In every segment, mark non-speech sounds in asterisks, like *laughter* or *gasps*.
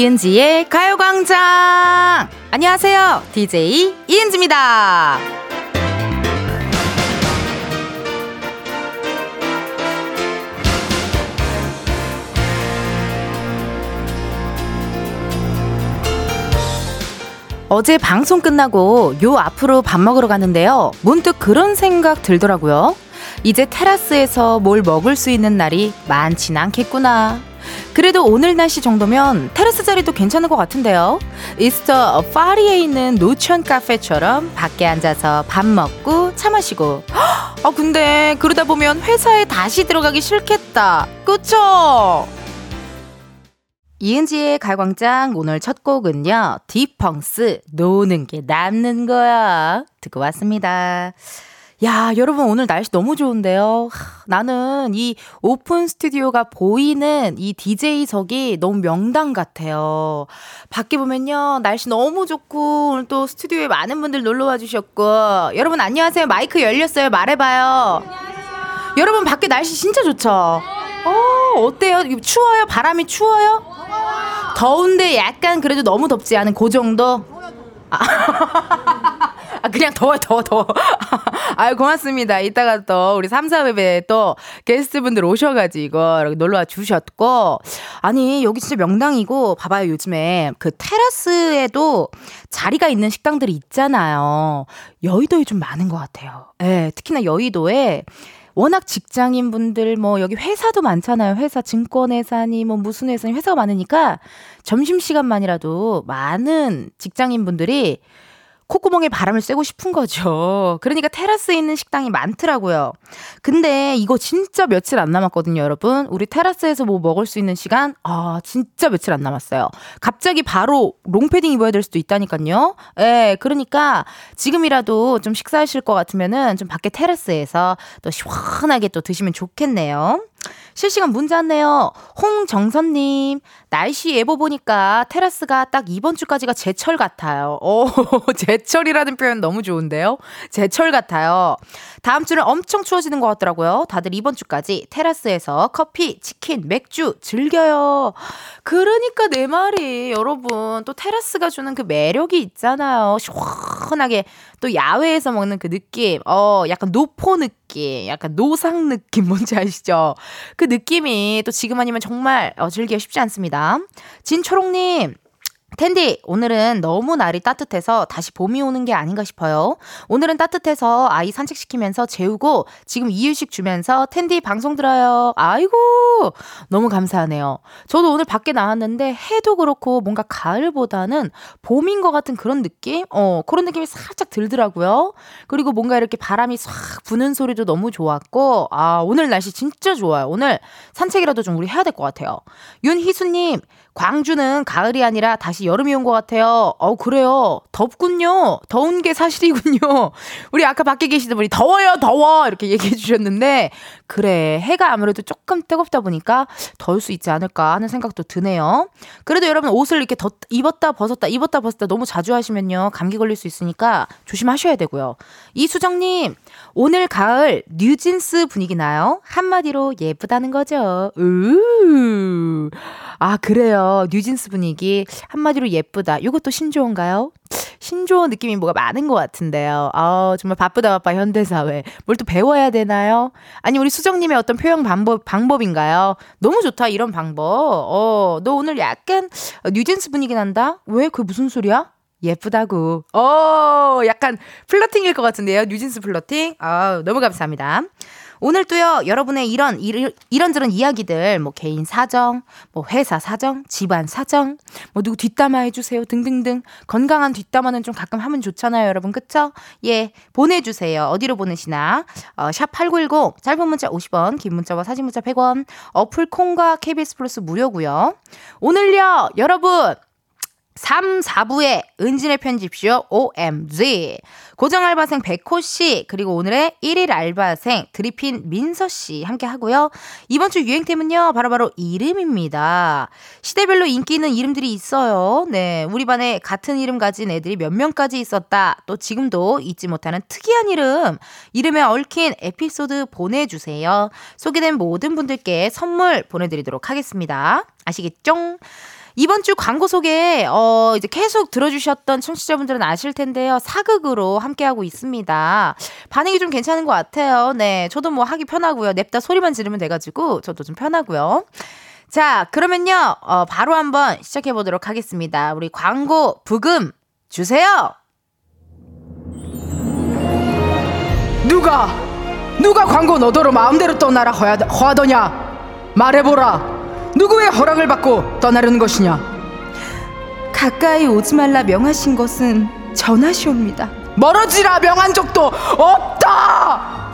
이은지의 가요광장! 안녕하세요. DJ 이은지입니다. 어제 방송 끝나고 요 앞으로 밥 먹으러 갔는데요. 문득 그런 생각 들더라고요. 이제 테라스에서 뭘 먹을 수 있는 날이 많진 않겠구나. 그래도 오늘 날씨 정도면 테라스 자리도 괜찮은 것 같은데요. 이스터 파리에 있는 노천 카페처럼 밖에 앉아서 밥 먹고 차 마시고. 아 근데 그러다 보면 회사에 다시 들어가기 싫겠다. 그쵸? 이은지의 가요광장 오늘 첫 곡은요. 딕펑스 노는 게 남는 거야. 듣고 왔습니다. 야, 여러분 오늘 날씨 너무 좋은데요. 하, 나는 이 오픈 스튜디오가 보이는 이 DJ석이 너무 명당 같아요. 밖에 보면요. 날씨 너무 좋고 오늘 또 스튜디오에 많은 분들 놀러 와 주셨고 여러분 안녕하세요. 마이크 열렸어요. 말해 봐요. 여러분 밖에 날씨 진짜 좋죠? 어, 어때요? 추워요? 바람이 추워요? 더운데 약간 그래도 너무 덥지 않은 그 정도? 아, *laughs* 아 그냥 더워, 더워, 더워. 아유, 고맙습니다. 이따가 또 우리 3, 4회에 또 게스트분들 오셔가지고 놀러와 주셨고. 아니, 여기 진짜 명당이고, 봐봐요, 요즘에 그 테라스에도 자리가 있는 식당들이 있잖아요. 여의도에 좀 많은 것 같아요. 예, 네, 특히나 여의도에 워낙 직장인 분들 뭐 여기 회사도 많잖아요. 회사 증권회사니 뭐 무슨 회사니 회사가 많으니까 점심 시간만이라도 많은 직장인 분들이 콧구멍에 바람을 쐬고 싶은 거죠. 그러니까 테라스에 있는 식당이 많더라고요. 근데 이거 진짜 며칠 안 남았거든요, 여러분. 우리 테라스에서 뭐 먹을 수 있는 시간, 아, 진짜 며칠 안 남았어요. 갑자기 바로 롱패딩 입어야 될 수도 있다니까요. 예, 그러니까 지금이라도 좀 식사하실 것 같으면은 좀 밖에 테라스에서 또 시원하게 또 드시면 좋겠네요. 실시간 문자 왔네요. 홍정선님, 날씨 예보 보니까 테라스가 딱 이번 주까지가 제철 같아요. 오, *laughs* 제철이라는 표현 너무 좋은데요? 제철 같아요. 다음 주는 엄청 추워지는 것 같더라고요. 다들 이번 주까지 테라스에서 커피, 치킨, 맥주 즐겨요. 그러니까 내 말이 여러분 또 테라스가 주는 그 매력이 있잖아요. 시원하게 또 야외에서 먹는 그 느낌, 어, 약간 노포 느낌, 약간 노상 느낌 뭔지 아시죠? 그 느낌이 또 지금 아니면 정말 어, 즐기기 쉽지 않습니다. 진초롱님, 텐디, 오늘은 너무 날이 따뜻해서 다시 봄이 오는 게 아닌가 싶어요. 오늘은 따뜻해서 아이 산책시키면서 재우고 지금 이유식 주면서 텐디 방송 들어요. 아이고, 너무 감사하네요. 저도 오늘 밖에 나왔는데 해도 그렇고 뭔가 가을보다는 봄인 것 같은 그런 느낌? 어, 그런 느낌이 살짝 들더라고요. 그리고 뭔가 이렇게 바람이 싹 부는 소리도 너무 좋았고, 아, 오늘 날씨 진짜 좋아요. 오늘 산책이라도 좀 우리 해야 될 것 같아요. 윤희수님, 광주는 가을이 아니라 다시 여름이 온 것 같아요. 어, 그래요. 덥군요. 더운 게 사실이군요. *laughs* 우리 아까 밖에 계시던 분이 더워요, 더워! 이렇게 얘기해 주셨는데, 그래. 해가 아무래도 조금 뜨겁다 보니까 더울 수 있지 않을까 하는 생각도 드네요. 그래도 여러분 옷을 이렇게 더 입었다 벗었다, 입었다 벗었다 너무 자주 하시면요. 감기 걸릴 수 있으니까 조심하셔야 되고요. 이수정님, 오늘 가을 뉴진스 분위기 나요? 한마디로 예쁘다는 거죠. 으 아, 그래요. 뉴진스 분위기. 한마디로 예쁘다. 이것도 신조어인가요? 신조어 느낌이 뭐가 많은 것 같은데요. 아, 정말 바쁘다 바빠 현대사회. 뭘 또 배워야 되나요? 아니, 우리 수정님의 어떤 표현 방법, 방법인가요? 너무 좋다, 이런 방법. 어, 너 오늘 약간 뉴진스 분위기 난다? 왜? 그게 무슨 소리야? 예쁘다고. 어, 약간 flirting일 것 같은데요. 뉴진스 flirting. 아, 너무 감사합니다. 오늘 또요, 여러분의 이런, 이런저런 이야기들, 뭐 개인 사정, 뭐 회사 사정, 집안 사정, 뭐 누구 뒷담화 해주세요 등등등. 건강한 뒷담화는 좀 가끔 하면 좋잖아요, 여러분. 그쵸? 예, 보내주세요. 어디로 보내시나? 어, 샵8910, 짧은 문자 50원, 긴 문자와 사진 문자 100원, 어플 콩과 KBS 플러스 무료고요 오늘요, 여러분! 3, 4부에 은진의 편집쇼 OMG. 고정 알바생 백호 씨, 그리고 오늘의 1일 알바생 드리핀 민서 씨 함께 하고요. 이번 주 유행템은요, 바로바로 바로 이름입니다. 시대별로 인기 있는 이름들이 있어요. 네. 우리 반에 같은 이름 가진 애들이 몇 명까지 있었다. 또 지금도 잊지 못하는 특이한 이름. 이름에 얽힌 에피소드 보내 주세요. 소개된 모든 분들께 선물 보내 드리도록 하겠습니다. 아시겠죠? 이번 주 광고 소개, 어, 이제 계속 들어주셨던 청취자분들은 아실 텐데요. 사극으로 함께하고 있습니다. 반응이 좀 괜찮은 것 같아요. 네. 저도 뭐 하기 편하고요. 냅다 소리만 지르면 돼가지고, 저도 좀 편하고요. 자, 그러면요, 어, 바로 한번 시작해 보도록 하겠습니다. 우리 광고 부금 주세요! 누가, 누가 광고 너더러 마음대로 떠나라 허하더냐? 말해보라! 누구의 허락을 받고 떠나려는 것이냐? 가까이 오지 말라 명하신 것은 전하시옵니다. 멀어지라 명한 적도 없다!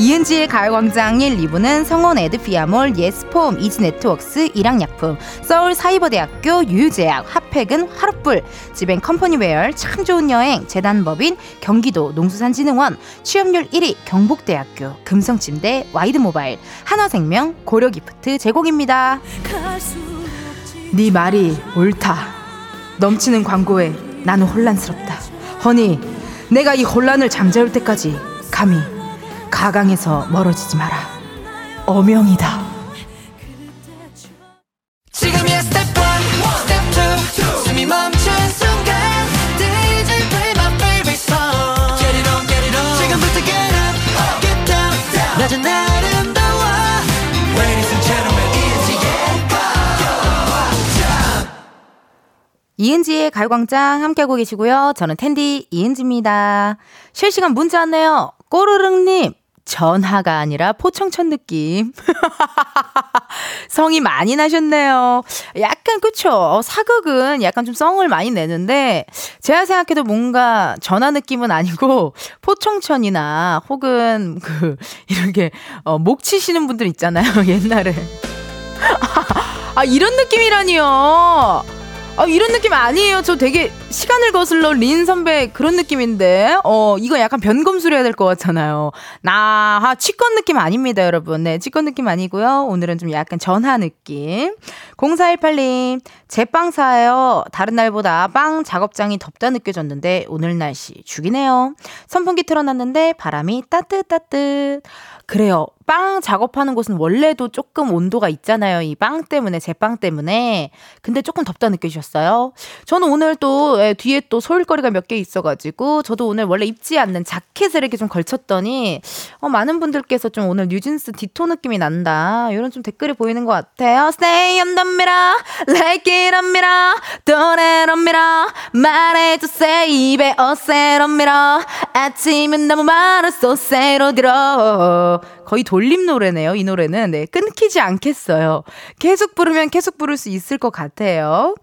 이은지의 가요광장 1, 2부는 성원 에드피아몰, 예스폼, 이지네트웍스, 일양약품, 서울 사이버대학교, 유유제약, 핫팩은 화롯불, 지벤 컴퍼니웨어, 참 좋은 여행, 재단법인, 경기도 농수산진흥원, 취업률 1위, 경북대학교, 금성침대, 와이드모바일, 한화생명, 고려기프트 제공입니다. 네 말이 옳다. 넘치는 광고에 나는 혼란스럽다. 허니, 내가 이 혼란을 잠재울 때까지 감히 가광에서 멀어지지 마라. 어명이다. 지금이야 스텝 1, 스텝 2, 숨이 멈춘 순간 DJ play my favorite song Get it on, get it on 지금부터 get up, get down, down 낮은 아름다워 Ladies and gentlemen, 이은지의 가광장 함께하고 계시고요. 저는 텐디 이은지입니다. 실시간 문자 왔네요. 꼬르릉님, 전하가 아니라 포청천 느낌. *laughs* 성이 많이 나셨네요. 약간 그쵸. 어, 사극은 약간 좀 성을 많이 내는데 제가 생각해도 뭔가 전하 느낌은 아니고 *laughs* 포청천이나 혹은 그 이렇게 어, 목 치시는 분들 있잖아요. *laughs* 옛날에. 아 이런 느낌이라니요. 아, 이런 느낌 아니에요. 저 되게 시간을 거슬러 린 선배 그런 느낌인데, 어, 이거 약간 변검술 해야 될 것 같잖아요. 나, 아, 치권 느낌 아닙니다, 여러분. 네, 치권 느낌 아니고요. 오늘은 좀 약간 전화 느낌. 0418님, 제빵사예요. 다른 날보다 빵 작업장이 덥다 느껴졌는데, 오늘 날씨 죽이네요. 선풍기 틀어놨는데, 바람이 따뜻따뜻. 그래요. 빵 작업하는 곳은 원래도 조금 온도가 있잖아요. 이 빵 때문에, 제빵 때문에. 근데 조금 덥다 느끼셨어요? 저는 오늘 또 예, 뒤에 또 소일거리가 몇 개 있어가지고, 저도 오늘 원래 입지 않는 자켓을 이렇게 좀 걸쳤더니, 어, 많은 분들께서 좀 오늘 뉴진스 디토 느낌이 난다. 이런 좀 댓글이 보이는 것 같아요. Stay on the mirror, like it on mirror, don't it on mirror, 말해주세요, 입에 어세로 mirror. 아침은 너무 많았어, 새로 들어. 거의 돌림 노래네요. 이 노래는 네, 끊기지 않겠어요. 계속 부르면 계속 부를 수 있을 것 같아요.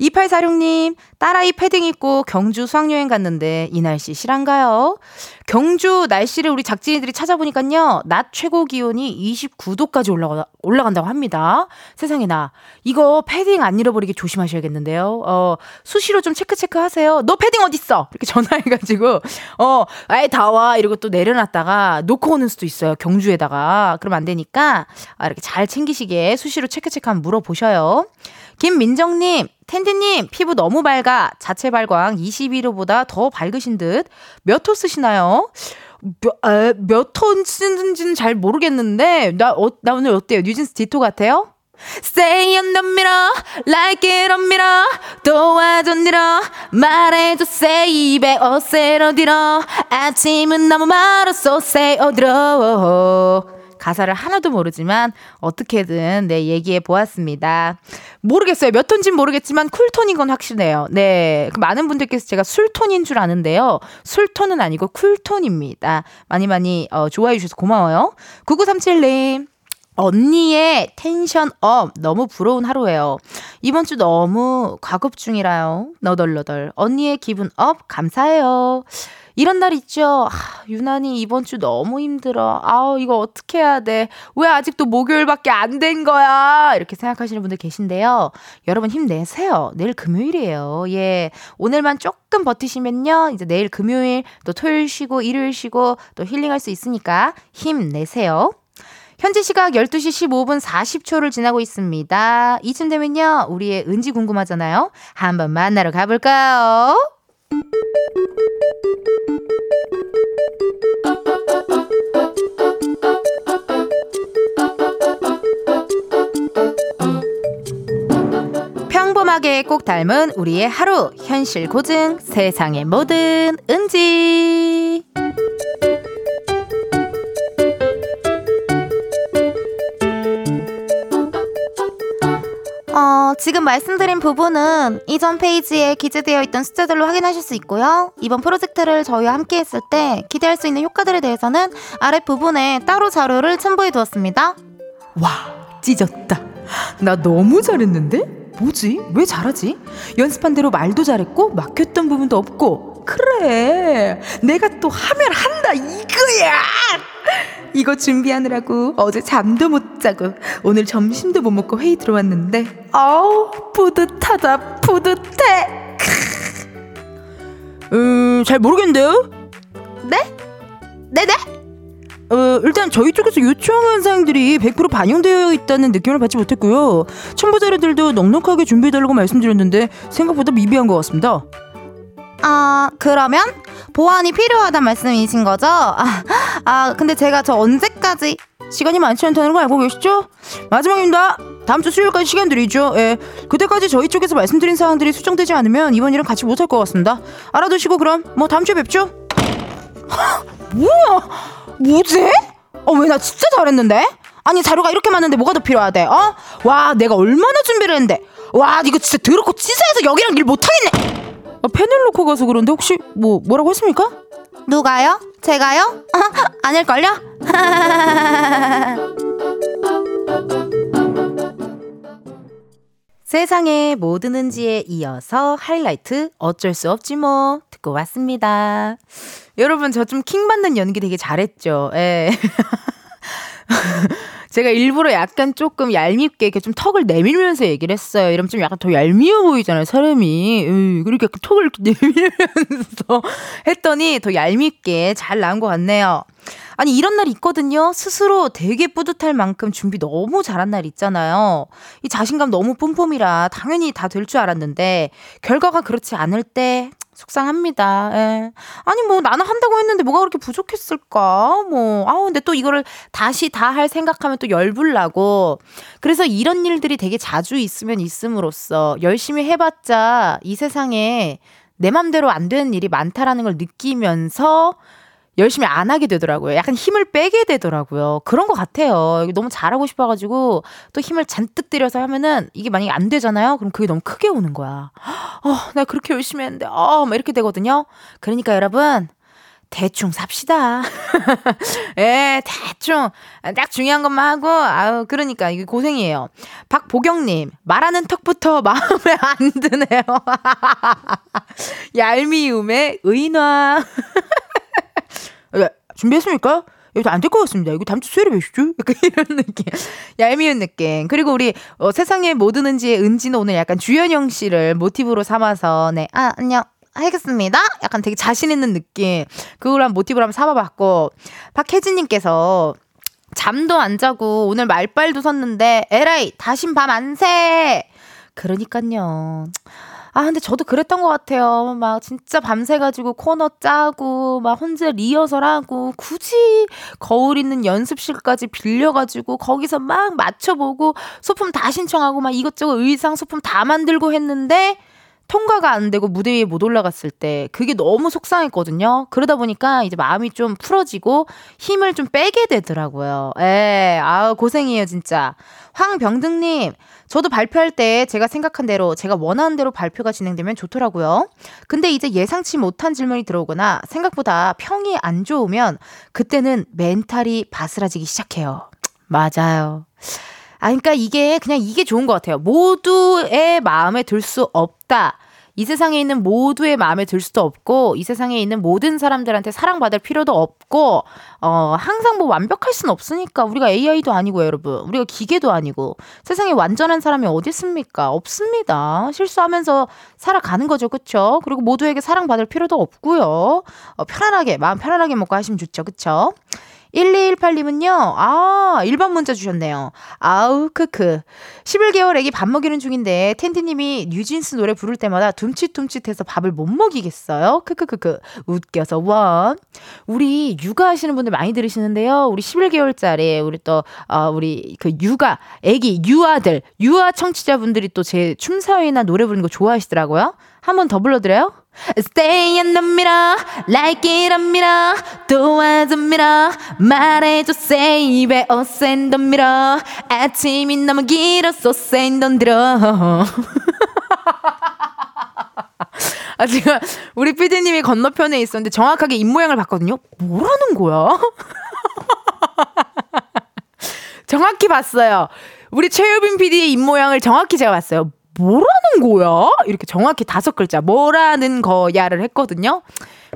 2846님, 딸아이 패딩 입고 경주 수학여행 갔는데 이 날씨 실한가요? 경주 날씨를 우리 작진이들이 찾아보니까요, 낮 최고 기온이 29도까지 올라가, 올라간다고 합니다. 세상에 나. 이거 패딩 안 잃어버리게 조심하셔야겠는데요. 어, 수시로 좀 체크체크 하세요. 너 패딩 어딨어? 이렇게 전화해가지고, 어, 아예 다 와. 이러고 또 내려놨다가 놓고 오는 수도 있어요. 경주에다가. 그럼 안 되니까, 아, 이렇게 잘 챙기시게 수시로 체크체크 한번 물어보셔요. 김민정님, 텐디님, 피부 너무 밝아. 자체 발광 21호보다 더 밝으신 듯. 몇 호 쓰시나요? 몇톤 쓰는지는 잘 모르겠는데, 나, 어, 나 오늘 어때요? 뉴진스 Ditto 같아요? Stay on the mirror, like it on mirror. 도와줬니라, 말해줬세, 입에 어세로 들어. 아침은 너무 멀었어, say 어들어. 가사를 하나도 모르지만 어떻게든 네 얘기해 보았습니다. 모르겠어요. 몇 톤인지 모르겠지만 쿨톤인 건 확실해요. 네. 그 많은 분들께서 제가 술톤인 줄 아는데요. 술톤은 아니고 쿨톤입니다. 많이 많이 어, 좋아해 주셔서 고마워요. 9937님. 언니의 tension up 너무 부러운 하루예요. 이번 주 너무 과급 중이라요. 너덜너덜. 언니의 기분 up 감사해요. 이런 날 있죠. 아, 유난히 이번 주 너무 힘들어. 아우, 이거 어떻게 해야 돼? 왜 아직도 목요일밖에 안 된 거야? 이렇게 생각하시는 분들 계신데요. 여러분 힘내세요. 내일 금요일이에요. 예. 오늘만 조금 버티시면요. 이제 내일 금요일, 또 토요일 쉬고, 일요일 쉬고, 또 힐링할 수 있으니까 힘내세요. 현재 시각 12시 15분 40초를 지나고 있습니다. 이쯤 되면요. 우리의 은지 궁금하잖아요. 한번 만나러 가볼까요? 꼼꼼하게 꼭 닮은 우리의 하루 현실 고증 세상의 모든 은지 어, 지금 말씀드린 부분은 이전 페이지에 기재되어 있던 숫자들로 확인하실 수 있고요. 이번 프로젝트를 저희와 함께 했을 때 기대할 수 있는 효과들에 대해서는 아랫부분에 따로 자료를 첨부해 두었습니다. 와, 찢었다. 나 너무 잘했는데? 뭐지? 왜 잘하지? 연습한 대로 말도 잘했고 막혔던 부분도 없고 그래 내가 또 하면 한다 이거야 이거 준비하느라고 어제 잠도 못 자고 오늘 점심도 못 먹고 회의 들어왔는데 아우 뿌듯하다 뿌듯해 음, 잘 모르겠는데요? 네? 네네? 어, 일단 저희 쪽에서 요청한 사항들이 100% 반영되어 있다는 느낌을 받지 못했고요. 첨부 자료들도 넉넉하게 준비해달라고 말씀드렸는데 생각보다 미비한 것 같습니다. 아, 그러면 보완이 필요하단 말씀이신 거죠? 아, 아, 근데 제가 저 언제까지 시간이 많지 않다는 거 알고 계시죠? 마지막입니다. 다음 주 수요일까지 시간 드리죠. 예. 그때까지 저희 쪽에서 말씀드린 사항들이 수정되지 않으면 이번 일은 같이 못할 것 같습니다. 알아두시고 그럼 뭐 다음 주에 뵙죠. *laughs* 뭐야? 뭐지? 어, 왜 나 진짜 잘했는데? 아니, 자료가 이렇게 많은데 뭐가 더 필요하대? 어? 와, 내가 얼마나 준비를 했는데. 와, 이거 진짜 더럽고 치사해서 여기랑 일 못하겠네. 아, 펜을 놓고 가서 그런데 혹시 뭐 뭐라고 했습니까? 누가요? 제가요? 아닐걸요? *laughs* 세상의 모든 은지에 이어서 하이라이트 어쩔 수 없지 뭐 듣고 왔습니다. 여러분 저 좀 킹받는 연기 되게 잘했죠. 예. *laughs* 제가 일부러 약간 조금 얄밉게 이렇게 좀 턱을 내밀면서 얘기를 했어요. 이러면 좀 약간 더 얄미워 보이잖아요, 사람이. 으, 그러니까 턱을 이렇게 *laughs* 내밀면서 했더니 더 얄밉게 잘 나온 것 같네요. 아니, 이런 날 있거든요. 스스로 되게 뿌듯할 만큼 준비 너무 잘한 날 있잖아요. 이 자신감 너무 뿜뿜이라 당연히 다 될 줄 알았는데, 결과가 그렇지 않을 때 속상합니다. 예. 아니 뭐 나는 한다고 했는데 뭐가 그렇게 부족했을까? 뭐 아우 근데 또 이거를 다시 다 할 생각하면 또 열불 나고 그래서 이런 일들이 되게 자주 있으면 있음으로써 열심히 해봤자 이 세상에 내 맘대로 안 되는 일이 많다라는 걸 느끼면서 열심히 안 하게 되더라고요. 약간 힘을 빼게 되더라고요. 그런 것 같아요. 너무 잘하고 싶어가지고 또 힘을 잔뜩 들여서 하면은 이게 만약에 안 되잖아요. 그럼 그게 너무 크게 오는 거야. *gasps* 어, 나 그렇게 열심히 했는데, 어, 막 이렇게 되거든요. 그러니까 여러분, 대충 삽시다. *laughs* 예, 대충. 딱 중요한 것만 하고, 아유, 그러니까 이게 고생이에요. 박보경님, 말하는 턱부터 *laughs* 마음에 안 드네요. *laughs* 얄미움의. 네, 준비했습니까? 이거 안될 것 같습니다. 이거 다음 주 수요일에 뵈시죠? *laughs* 약간 이런 느낌. 얄미운 느낌. 그리고 우리 어, 세상에 뭐 드는지의 은지는 오늘 약간 주현영 씨를 모티브로 삼아서 네, 아, 안녕. 하겠습니다. 약간 되게 자신 있는 느낌. 그걸 한 모티브로 한번 삼아봤고 박혜진님께서 잠도 안 자고 오늘 말빨도 섰는데 에라이 다신 밤 안 새. 그러니까요. 아, 근데 저도 그랬던 것 같아요. 막 진짜 밤새가지고 코너 짜고, 막 혼자 리허설하고, 굳이 거울 있는 연습실까지 빌려가지고, 거기서 막 맞춰보고, 소품 다 신청하고, 막 이것저것 의상 소품 다 만들고 했는데, 통과가 안 되고 무대 위에 못 올라갔을 때 그게 너무 속상했거든요. 그러다 보니까 이제 마음이 좀 풀어지고 힘을 좀 빼게 되더라고요. 에, 아우 고생이에요 진짜. 황병등님, 저도 발표할 때 제가 생각한 대로 제가 원하는 대로 발표가 진행되면 좋더라고요. 근데 이제 예상치 못한 질문이 들어오거나 생각보다 평이 안 좋으면 그때는 멘탈이 바스라지기 시작해요. 맞아요. 아, 그러니까 이게 그냥 이게 좋은 것 같아요. 모두의 마음에 들 수 없다. 이 세상에 있는 모두의 마음에 들 수도 없고 이 세상에 있는 모든 사람들한테 사랑받을 필요도 없고 어 항상 뭐 완벽할 수는 없으니까 우리가 AI도 아니고 여러분. 우리가 기계도 아니고. 세상에 완전한 사람이 어디 있습니까? 없습니다. 실수하면서 살아가는 거죠 그쵸? 그리고 모두에게 사랑받을 필요도 없고요. 어, 편안하게 마음 편안하게 먹고 하시면 좋죠 그쵸 1218님은요, 아, 1번 문자 주셨네요. 아우, 크크. 11개월 애기 밥 먹이는 중인데, 텐디님이 뉴진스 노래 부를 때마다 둠칫둠칫해서 밥을 못 먹이겠어요? 크크크크. 웃겨서 원. 우리 육아하시는 분들 많이 들으시는데요. 우리 11개월짜리, 우리 또, 어, 우리 그 육아, 애기, 유아들, 유아 청취자분들이 또 제 춤사위나 노래 부르는 거 좋아하시더라고요. 한번 더 불러드려요? Stay in the mirror, like it a mirror, 도와줘 mirror, 말해줘 say 왜 oh send the mirror, 아침이 너무 길어서 send on 들어. *laughs* 아, 제가 우리 피디님이 건너편에 있었는데 정확하게 입모양을 봤거든요. 뭐라는 거야? *laughs* 정확히 봤어요. 우리 최유빈 PD의 입모양을 정확히 제가 봤어요. 뭐라는 거야? 이렇게 정확히 다섯 글자, 뭐라는 거야를 했거든요.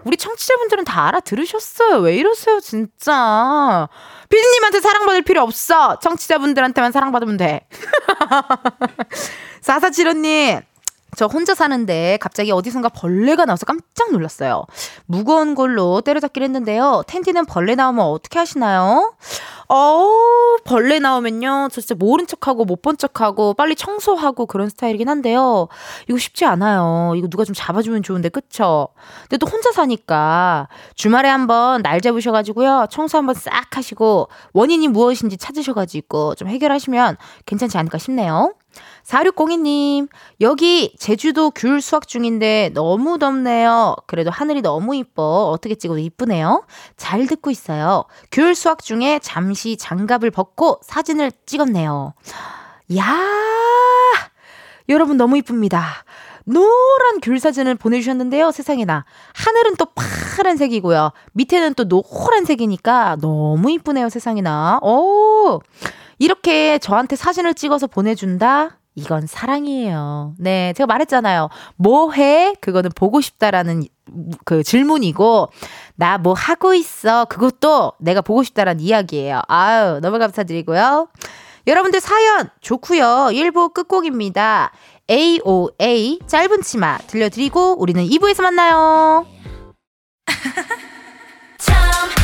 우리 청취자분들은 다 알아들으셨어요. 왜 이러세요, 진짜. 피디님한테 사랑받을 필요 없어. 청취자분들한테만 사랑받으면 돼. *laughs* 사사치로님. 저 혼자 사는데 갑자기 어디선가 벌레가 나와서 깜짝 놀랐어요. 무거운 걸로 때려잡기를 했는데요. 텐디는 벌레 나오면 어떻게 하시나요? 어, 벌레 나오면요. 저 진짜 모른 척하고 못 본 척하고 빨리 청소하고 그런 스타일이긴 한데요. 이거 쉽지 않아요. 이거 누가 좀 잡아주면 좋은데, 그쵸? 근데 또 혼자 사니까 주말에 한번 날 잡으셔가지고요. 청소 한번 싹 하시고 원인이 무엇인지 찾으셔가지고 좀 해결하시면 괜찮지 않을까 싶네요. 4602님, 여기 제주도 귤 수확 중인데 너무 덥네요. 그래도 하늘이 너무 이뻐. 어떻게 찍어도 이쁘네요. 잘 듣고 있어요. 귤 수확 중에 잠시 장갑을 벗고 사진을 찍었네요. 야 여러분 너무 이쁩니다. 노란 귤 사진을 보내주셨는데요. 세상에나. 하늘은 또 파란색이고요. 밑에는 또 노란색이니까 너무 이쁘네요. 세상에나. 오! 이렇게 저한테 사진을 찍어서 보내준다? 이건 사랑이에요. 네, 제가 말했잖아요. 뭐 해? 그거는 보고 싶다라는 그 질문이고, 나 뭐 하고 있어? 그것도 내가 보고 싶다라는 이야기예요. 아유, 너무 감사드리고요. 여러분들 사연 좋고요. 1부 끝곡입니다. AOA 짧은 치마 들려드리고 우리는 2부에서 만나요. *laughs*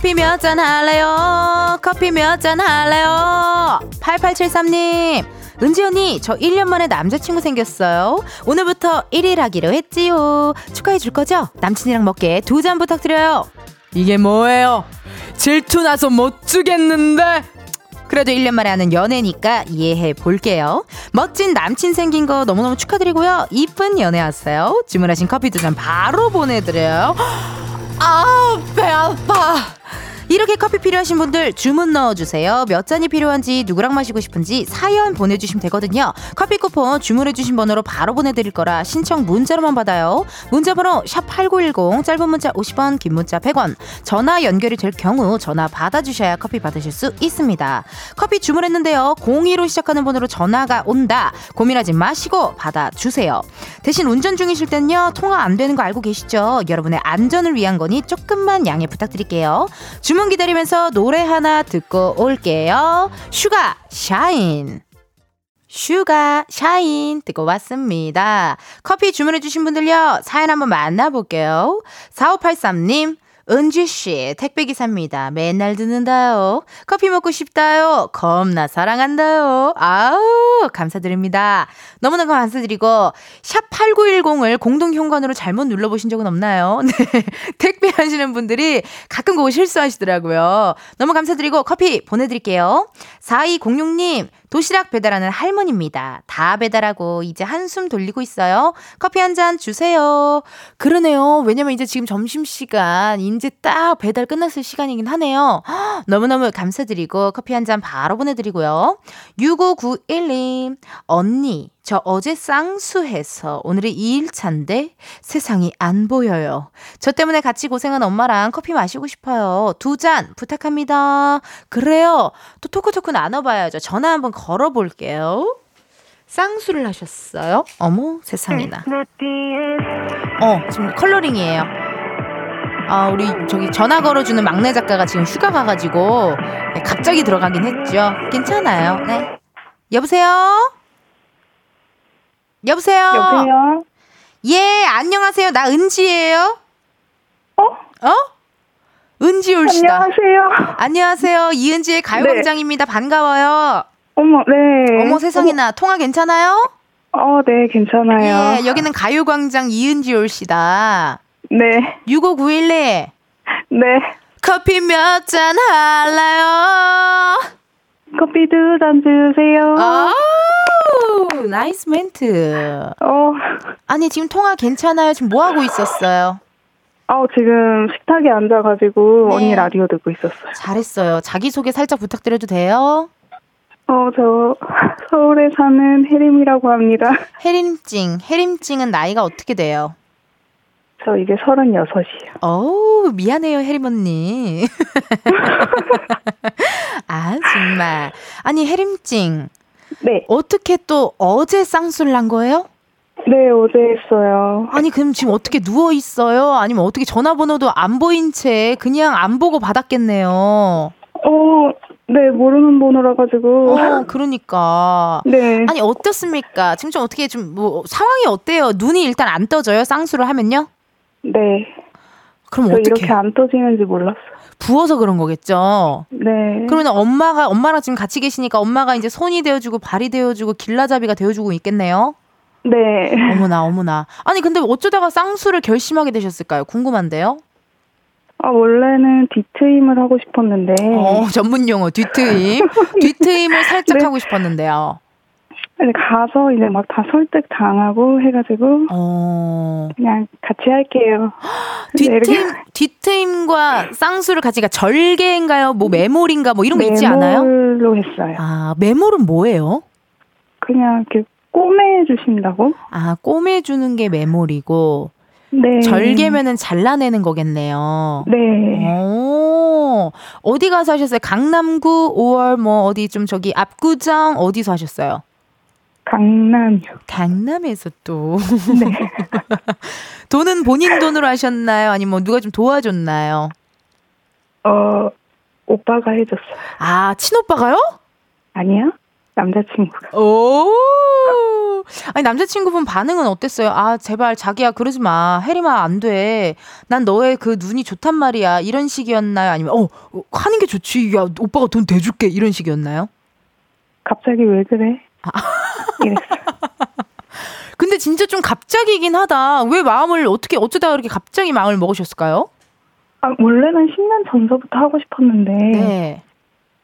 커피 몇 잔 할래요? 커피 몇 잔 할래요? 8873님, 은지 언니, 저 1년 만에 남자친구 생겼어요. 오늘부터 1일 하기로 했지요. 축하해 줄 거죠? 남친이랑 먹게 두 잔 부탁드려요. 이게 뭐예요? 질투 나서 못 주겠는데? 그래도 1년 만에 하는 연애니까 이해해 볼게요. 멋진 남친 생긴 거 너무너무 축하드리고요. 이쁜 연애 왔어요. 주문하신 커피 두 잔 바로 보내드려요. 아, 배 아파. 이렇게 커피 필요하신 분들 주문 넣어주세요. 몇 잔이 필요한지 누구랑 마시고 싶은지 사연 보내주시면 되거든요. 커피 쿠폰 주문해주신 번호로 바로 보내드릴 거라 신청 문자로만 받아요. 문자번호 샵8910 짧은 문자 50원 긴 문자 100원 전화 연결이 될 경우 전화 받아주셔야 커피 받으실 수 있습니다. 커피 주문했는데요. 02로 시작하는 번호로 전화가 온다. 고민하지 마시고 받아주세요. 대신 운전 중이실 땐요. 통화 안 되는 거 알고 계시죠? 여러분의 안전을 위한 거니 조금만 양해 부탁드릴게요. 주문 주문 기다리면서 노래 하나 듣고 올게요. Sugar Shine. Sugar Shine 듣고 왔습니다. 커피 주문해주신 분들요. 사연 한번 만나볼게요. 4583님. 은지씨, 택배 기사입니다. 맨날 듣는다요. 커피 먹고 싶다요. 겁나 사랑한다요. 아우, 감사드립니다. 너무너무 감사드리고, 샵 8910을 공동 현관으로 잘못 눌러 보신 적은 없나요? *laughs* 네. 택배 하시는 분들이 가끔 그거 실수하시더라고요. 너무 감사드리고 커피 보내 드릴게요. 4206님, 도시락 배달하는 할머니입니다. 다 배달하고 이제 한숨 돌리고 있어요. 커피 한 잔 주세요. 그러네요. 왜냐면 이제 지금 점심시간, 이제 딱 배달 끝났을 시간이긴 하네요. 너무너무 감사드리고 커피 한 잔 바로 보내드리고요. 6591님, 언니, 저 어제 쌍수해서 오늘이 2일차인데 세상이 안 보여요. 저 때문에 같이 고생한 엄마랑 커피 마시고 싶어요. 두 잔 부탁합니다. 그래요. 또 talk talk 나눠봐야죠. 전화 한번 걸어볼게요. 쌍수를 하셨어요? 어머, 세상이나. 어, 지금 컬러링이에요. 아, 우리 저기 전화 걸어주는 막내 작가가 지금 휴가 가가지고 네, 갑자기 들어가긴 했죠. 괜찮아요. 네. 여보세요? 여보세요? 여보세요? 예, 안녕하세요. 나 은지예요. 어? 어? 은지올 씨다. 안녕하세요. 안녕하세요. 이은지의 가요광장입니다. 반가워요. 어머, 네. 어머 세상에나 통화 괜찮아요? 어, 네, 괜찮아요. 예, 여기는 가요광장 이은지올 씨다. 네, 6591님. 네. 커피 몇 잔 할래요? 커피 두잔 주세요. 아우, nice 멘트. 어, 아니, 지금 통화 괜찮아요? 지금 뭐 하고 있었어요? 어, 지금 식탁에 앉아가지고 네. 언니 라디오 듣고 있었어요. 잘했어요. 자기소개 살짝 부탁드려도 돼요? 어, 저 서울에 사는 혜림이라고 합니다. 혜림찡. 혜림찡은 나이가 어떻게 돼요? 저 이제 서른여섯이요. 어우, 미안해요, 혜림 언니. *laughs* 아, 정말. 아니, 혜림찡. 네, 어떻게 또 어제 쌍수를 한 거예요? 네, 어제 했어요. 아니, 그럼 지금 어떻게 누워 있어요? 아니면 어떻게 전화번호도 안 보인 채 그냥 안 보고 받았겠네요. 어, 네, 모르는 번호라 가지고. 어, 그러니까. 네. 아니, 어떻습니까? 지금 좀 어떻게 좀, 뭐, 상황이 어때요? 눈이 일단 안 떠져요? 쌍수를 하면요? 네. 그럼 저 어떻게? 이렇게 안 떠지는지 몰랐어요. 부어서 그런 거겠죠? 네. 그러면 엄마가, 엄마랑 지금 같이 계시니까 엄마가 이제 손이 되어주고 발이 되어주고 길라잡이가 되어주고 있겠네요? 네. 어머나, 어머나. 아니, 근데 어쩌다가 쌍수를 결심하게 되셨을까요? 궁금한데요? 아, 원래는 뒤트임을 하고 싶었는데. 어, 전문 용어, 뒤트임. 뒤트임을 살짝 네. 하고 싶었는데요. 가서 이제 막 다 설득 당하고 해가지고 어, 그냥 같이 할게요. *gasps* 뒤트임, 뒤트임과 쌍수를 같이, 가 절개인가요? 뭐 메몰인가? 뭐 이런 거 있지 않아요? 메몰로 했어요. 아, 메몰은 뭐예요? 그냥 이렇게 꼬매 주신다고? 아, 꼬매 주는 게 메몰이고, 네. 절개면은 잘라내는 거겠네요. 네. 오, 어디 가서 하셨어요? 강남구, 5월 뭐 어디 좀 저기 압구정 어디서 하셨어요? 강남이요. 강남에서 또. *laughs* 네. *laughs* 돈은 본인 돈으로 하셨나요? 아니면 뭐 누가 좀 도와줬나요? 어, 오빠가 해줬어요. 아, 친오빠가요? 아니야? 남자친구가. 오! 아니, 남자친구분 반응은 어땠어요? 아, 제발 자기야, 그러지 마. 혜림아, 안 돼. 난 너의 그 눈이 좋단 말이야. 이런 식이었나요? 아니면, 어, 어, 하는 게 좋지. 야, 오빠가 돈 대줄게. 이런 식이었나요? 갑자기 왜 그래? 아. 이랬어요. 근데 진짜 좀 갑자기긴 하다. 왜 마음을 어떻게, 어쩌다가 그렇게 갑자기 마음을 먹으셨을까요? 아, 원래는 10년 전서부터 하고 싶었는데 네.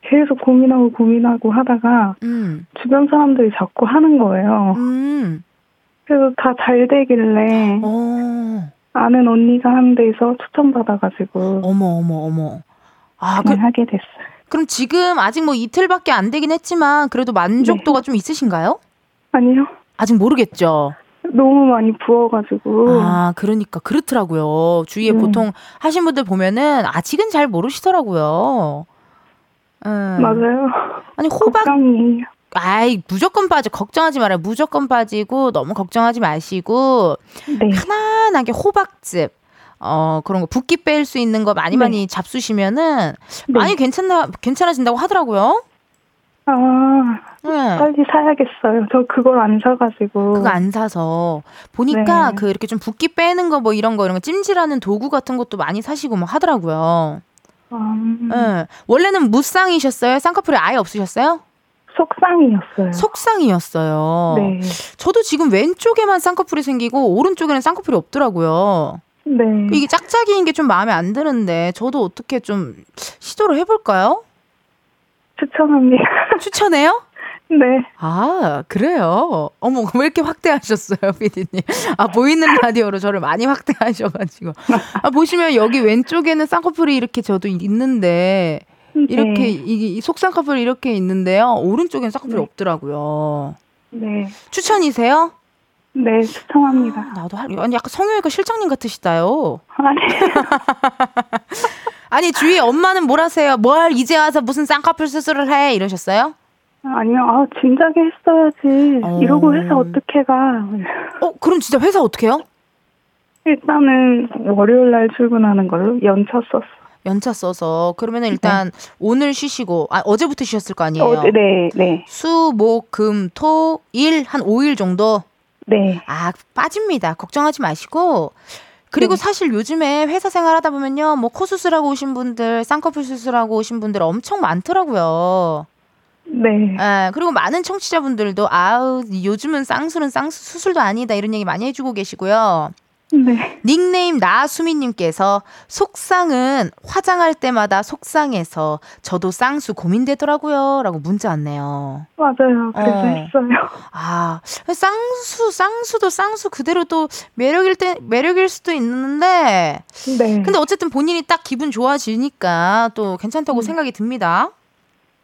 계속 고민하고 고민하고 하다가 음, 주변 사람들이 자꾸 하는 거예요. 음, 그래서 다 잘 되길래 어, 아는 언니가 한 데서 추천받아가지고 어머, 어머, 어머. 아, 그, 하게 됐어요. 그럼 지금 아직 뭐 이틀밖에 안 되긴 했지만 그래도 만족도가 좀 있으신가요? 아니요. 아직 모르겠죠. 너무 많이 부어가지고 아, 그러니까 그렇더라고요. 주위에 음. 보통 하신 분들 보면은 아직은 잘 모르시더라고요. 음. 맞아요. 아니 호박 걱정이에요. 아이 무조건 빠져 걱정하지 말아요. 무조건 빠지고 너무 걱정하지 마시고 네. 편안하게 호박즙 어 그런 거 붓기 뺄 수 있는 거 많이 네. 많이 잡수시면은 네. 많이 괜찮나 괜찮아진다고 하더라고요. 아 네. 빨리 사야겠어요. 저 그걸 안 사가지고. 그거 안 사서 보니까 네. 그 이렇게 좀 붓기 빼는 거 뭐 이런 거 이런 거 찜질하는 도구 같은 것도 많이 사시고 뭐 하더라고요. 음, 예. 원래는 무쌍이셨어요? 쌍꺼풀이 아예 없으셨어요? 속상이었어요. 속쌍이었어요. 네. 저도 지금 왼쪽에만 쌍꺼풀이 생기고 오른쪽에는 쌍꺼풀이 없더라고요. 네. 이게 짝짝이인 게 좀 마음에 안 드는데 저도 어떻게 좀 시도를 해볼까요? 추천합니다. 추천해요? 네. 아, 그래요? 어머, 왜 이렇게 확대하셨어요, 피디님? 아, 보이는 라디오로 저를 많이 확대하셔가지고. 아, 보시면 여기 왼쪽에는 쌍꺼풀이 이렇게 저도 있는데, 이렇게, 네. 이, 이 속쌍꺼풀이 이렇게 있는데요. 오른쪽엔 쌍꺼풀이 네. 없더라고요. 네. 추천이세요? 네, 추천합니다. 나도 할, 아니, 약간 성형외과 실장님 같으시다요. 아니, *laughs* 아니, 주위 엄마는 뭘 하세요? 뭘 이제 와서 무슨 쌍꺼풀 수술을 해? 이러셨어요? 아니요. 아, 진작에 했어야지. 어. 이러고 회사 어떻게 가. 어, 그럼 진짜 회사 어떻게 해요? 일단은 월요일 날 출근하는 걸로 연차 썼어. 연차 써서 그러면은 일단 오늘 쉬시고 아 어제부터 쉬셨을 거 아니에요. 어, 네, 네. 수, 목, 금, 토, 일 한 5일 정도 네. 아 빠집니다. 걱정하지 마시고 그리고 네. 사실 요즘에 회사 생활하다 보면요 뭐 코 수술하고 오신 분들 쌍꺼풀 수술하고 오신 분들 엄청 많더라고요. 네. 예, 그리고 많은 청취자분들도 아우 요즘은 쌍술은 쌍수 수술도 아니다 이런 얘기 많이 해주고 계시고요. 네. 닉네임 나수미님께서 속상은 화장할 때마다 속상해서 저도 쌍수 고민되더라고요. 라고 문자 왔네요. 맞아요. 그래서 어. 했어요. 아, 쌍수, 쌍수도 쌍수 그대로 또 매력일 때, 매력일 수도 있는데, 네. 근데 어쨌든 본인이 딱 기분 좋아지니까 또 괜찮다고 생각이 듭니다.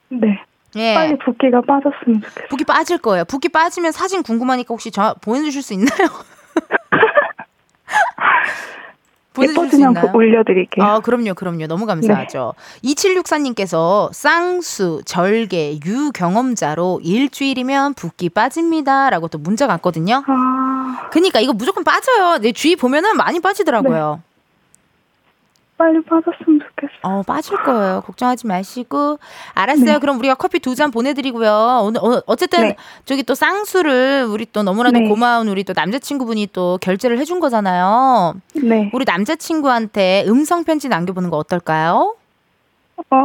네. 예. 빨리 붓기가 빠졌으면 좋겠어요. 붓기 빠질 거예요. 붓기 빠지면 사진 궁금하니까 혹시 저 보내주실 수 있나요? *laughs* 예뻐지면 올려드릴게요. 아, 그럼요, 그럼요. 너무 감사하죠. 2764님께서 쌍수, 절개, 유 경험자로 일주일이면 붓기 빠집니다. 라고 또 문자가 왔거든요. 아, 그니까 이거 무조건 빠져요. 내 주위 보면은 많이 빠지더라고요. 빨리 빠졌으면 좋겠어요. 어, 빠질 거예요. 걱정하지 마시고. 알았어요. 네. 그럼 우리가 커피 두 잔 보내드리고요. 오늘, 어, 어쨌든 네. 저기 또 쌍수를 우리 또 너무나도 네. 고마운 우리 또 남자친구분이 또 결제를 해준 거잖아요. 네. 우리 남자친구한테 음성편지 남겨보는 거 어떨까요? 어,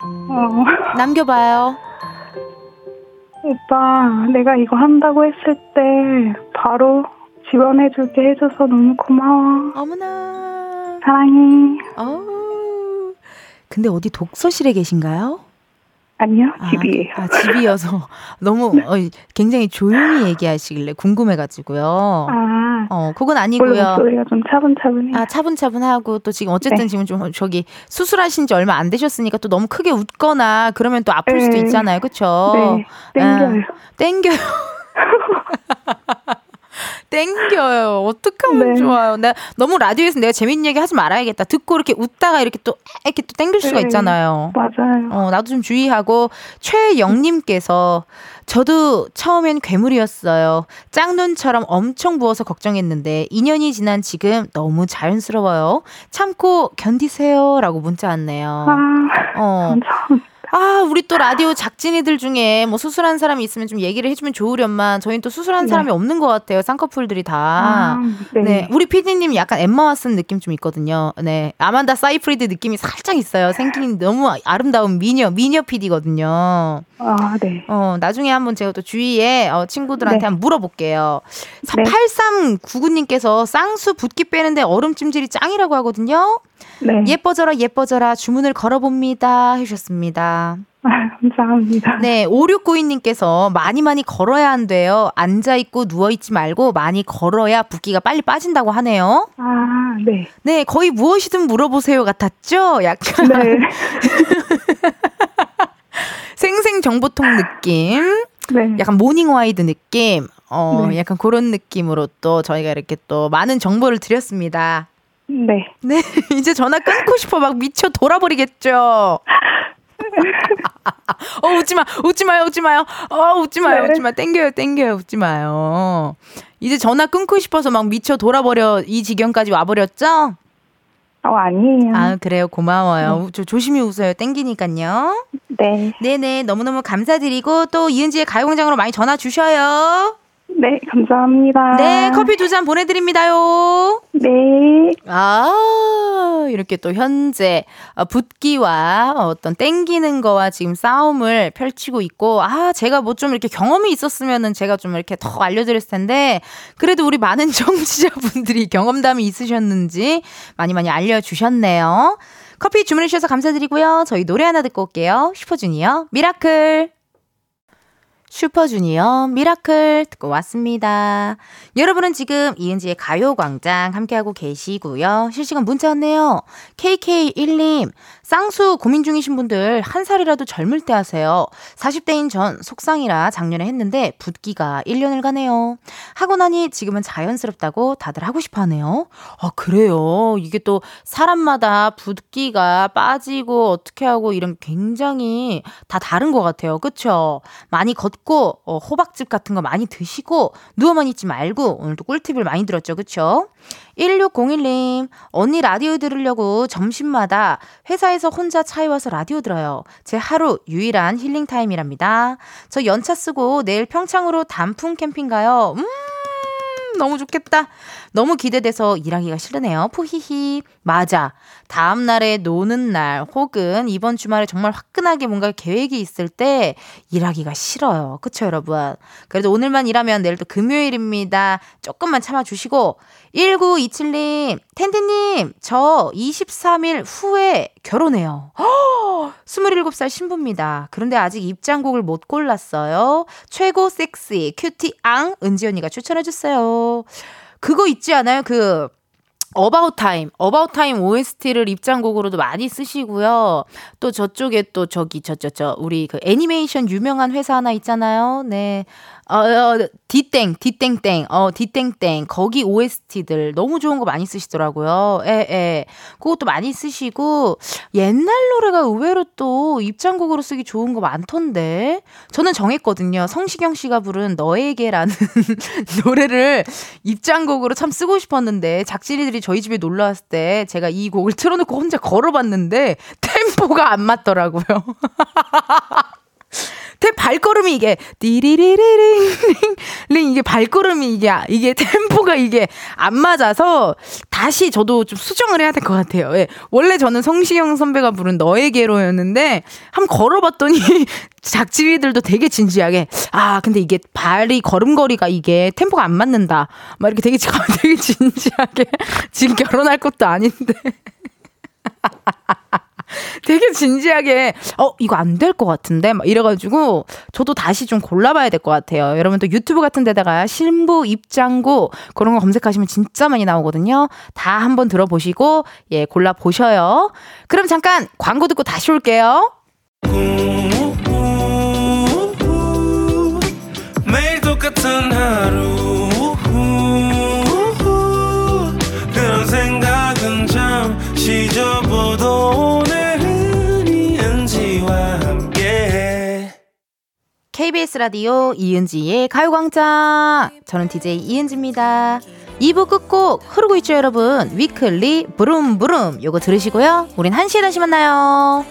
어, *laughs* 남겨봐요. 오빠, 내가 이거 한다고 했을 때 바로 지원해줄게 해줘서 너무 고마워. 어머나. 사랑해. 어우. 근데 어디 독서실에 계신가요? 아니요, 아, 집이에요. 아, 집이어서 *laughs* 너무 어, 굉장히 조용히 얘기하시길래 궁금해가지고요. 아, 어, 그건 아니고요. 목소리가 좀 차분차분해. 아, 차분차분하고 또 지금 어쨌든 네. 지금 좀 저기 수술하신 지 얼마 안 되셨으니까 또 너무 크게 웃거나 그러면 또 아플 수도 네. 있잖아요. 그쵸? 네, 땡겨요. 아, 땡겨요. *laughs* *laughs* 땡겨요. 어떡하면 네. 좋아요. 나 너무 라디오에서 내가 재밌는 얘기 하지 말아야겠다. 듣고 이렇게 웃다가 이렇게 또 이렇게 또 땡길 수가 네. 있잖아요. 맞아요. 어, 나도 좀 주의하고 최영 님께서 저도 처음엔 괴물이었어요. 짝눈처럼 엄청 부어서 걱정했는데 2년이 지난 지금 너무 자연스러워요. 참고 견디세요라고 문자 왔네요. 아, 어. 감사합니다. 아, 우리 또 라디오 작진이들 중에 뭐 수술한 사람이 있으면 좀 얘기를 해주면 좋으련만 저희는 또 수술한 네. 사람이 없는 것 같아요. 쌍꺼풀들이 다. 아, 네. 네, 우리 PD님 약간 엠마 왓슨 느낌 좀 있거든요. 네, 아만다 사이프리드 느낌이 살짝 있어요. 생긴 너무 아름다운 미녀, 미녀 PD거든요. 아, 네. 어, 나중에 한번 제가 또 주위에 어, 친구들한테 네. 한번 물어볼게요. 네. 8399님께서 쌍수 붓기 빼는데 얼음 찜질이 짱이라고 하거든요. 네. 예뻐져라, 예뻐져라 주문을 걸어봅니다. 해주셨습니다. 아, 감사합니다. 네, 5692님께서 많이 많이 걸어야 한대요. 앉아있고 누워있지 말고 많이 걸어야 붓기가 빨리 빠진다고 하네요. 아, 네. 네, 거의 무엇이든 물어보세요 같았죠? 약간 네. *laughs* 생생정보통 느낌, 네. 약간 모닝와이드 느낌, 어, 네. 약간 그런 느낌으로 또 저희가 이렇게 또 많은 정보를 드렸습니다. 네. 네, *laughs* 이제 전화 끊고 싶어 막 미쳐 돌아버리겠죠? 어, 웃지 마, 웃지 마요, 웃지 마요. 어, 웃지 마요, 네. 웃지 마. 땡겨요, 땡겨요, 웃지 마요. 이제 전화 끊고 싶어서 막 미쳐 돌아버려, 이 지경까지 와버렸죠? 어, 아니에요. 아, 그래요. 고마워요. 저 조심히 웃어요. 땡기니까요. 네. 네네. 너무너무 감사드리고 또 이은지의 가요광장으로 많이 전화 주셔요. 네, 감사합니다. 네, 커피 두 잔 보내드립니다요. 네. 아, 이렇게 또 현재 어, 붓기와 어떤 땡기는 거와 지금 싸움을 펼치고 있고, 아, 제가 뭐 좀 이렇게 경험이 있었으면은 제가 좀 이렇게 더 알려드렸을 텐데, 그래도 우리 많은 *laughs* 청취자분들이 경험담이 있으셨는지 많이 많이 알려주셨네요. 커피 주문해주셔서 감사드리고요. 저희 노래 하나 듣고 올게요. 슈퍼주니어, Miracle. 슈퍼주니어 Miracle 듣고 왔습니다. 여러분은 지금 이은지의 가요광장 함께하고 계시고요. 실시간 문자 왔네요. KK1님, 쌍수 고민 중이신 분들 한 살이라도 젊을 때 하세요. 40대인 전 속쌍이라 작년에 했는데 붓기가 1년을 가네요. 하고 나니 지금은 자연스럽다고 다들 하고 싶어 하네요. 아, 그래요. 이게 또 사람마다 붓기가 빠지고 어떻게 하고 이런 굉장히 다 다른 것 같아요. 그쵸? 많이 걷고, 어, 호박즙 같은 거 많이 드시고, 누워만 있지 말고, 오늘도 꿀팁을 많이 들었죠. 그쵸? 1601님, 언니 라디오 들으려고 점심마다 회사에서 혼자 차에 와서 라디오 들어요. 제 하루 유일한 힐링 타임이랍니다. 저 연차 쓰고 내일 평창으로 단풍 캠핑 가요. 음! 너무 좋겠다. 너무 기대돼서 일하기가 싫으네요. 푸히히. 맞아. 다음 날에 노는 날 혹은 이번 주말에 정말 화끈하게 뭔가 계획이 있을 때 일하기가 싫어요. 그쵸, 여러분? 그래도 오늘만 일하면 내일 또 금요일입니다. 조금만 참아주시고. 1927님, 텐디님, 저 23일 후에 결혼해요. *gasps* 허, 27살 신부입니다. 그런데 아직 입장곡을 못 골랐어요. 최고 섹시, cutie 앙, 은지 언니가 추천해줬어요. 그거 있지 않아요? 그, About Time, About Time OST를 입장곡으로도 많이 쓰시고요. 또 저쪽에 또 저기 저저 저 우리 그 애니메이션 유명한 회사 하나 있잖아요. 네. 어, 어 디땡, 디땡땡, 어, 디땡땡. 거기 OST들 너무 좋은 거 많이 쓰시더라고요. 예, 예. 그것도 많이 쓰시고, 옛날 노래가 의외로 또 입장곡으로 쓰기 좋은 거 많던데. 저는 정했거든요. 성시경 씨가 부른 너에게라는 *laughs* 노래를 입장곡으로 참 쓰고 싶었는데, 작진이들이 저희 집에 놀러 왔을 때 제가 이 곡을 틀어놓고 혼자 걸어봤는데, *laughs* 템포가 안 맞더라고요. *laughs* 제 발걸음이 이게 띠리리리링 링 이게 발걸음이 이게 이게 템포가 이게 안 맞아서 다시 저도 좀 수정을 해야 될 것 같아요. 예. 원래 저는 성시경 선배가 부른 너에게로였는데 한번 걸어봤더니 *laughs* 작지위들도 되게 진지하게 아 근데 이게 발이 걸음걸이가 이게 템포가 안 맞는다 막 이렇게 되게 *laughs* 되게 진지하게 지금 결혼할 것도 아닌데 되게 진지하게 어 이거 안 될 것 같은데 막 이래가지고 저도 다시 좀 골라봐야 될 것 같아요. 여러분 또 유튜브 같은 데다가 신부 입장고 그런 거 검색하시면 진짜 많이 나오거든요. 다 한번 들어보시고 예 골라 보셔요. 그럼 잠깐 광고 듣고 다시 올게요. 매일 똑같은 하루 KBS 라디오 이은지의 가요광장. 저는 DJ 이은지입니다. 2부 끝곡 흐르고 있죠, 여러분. 위클리 부름부름. 요거 들으시고요. 우린 1시에 다시 만나요.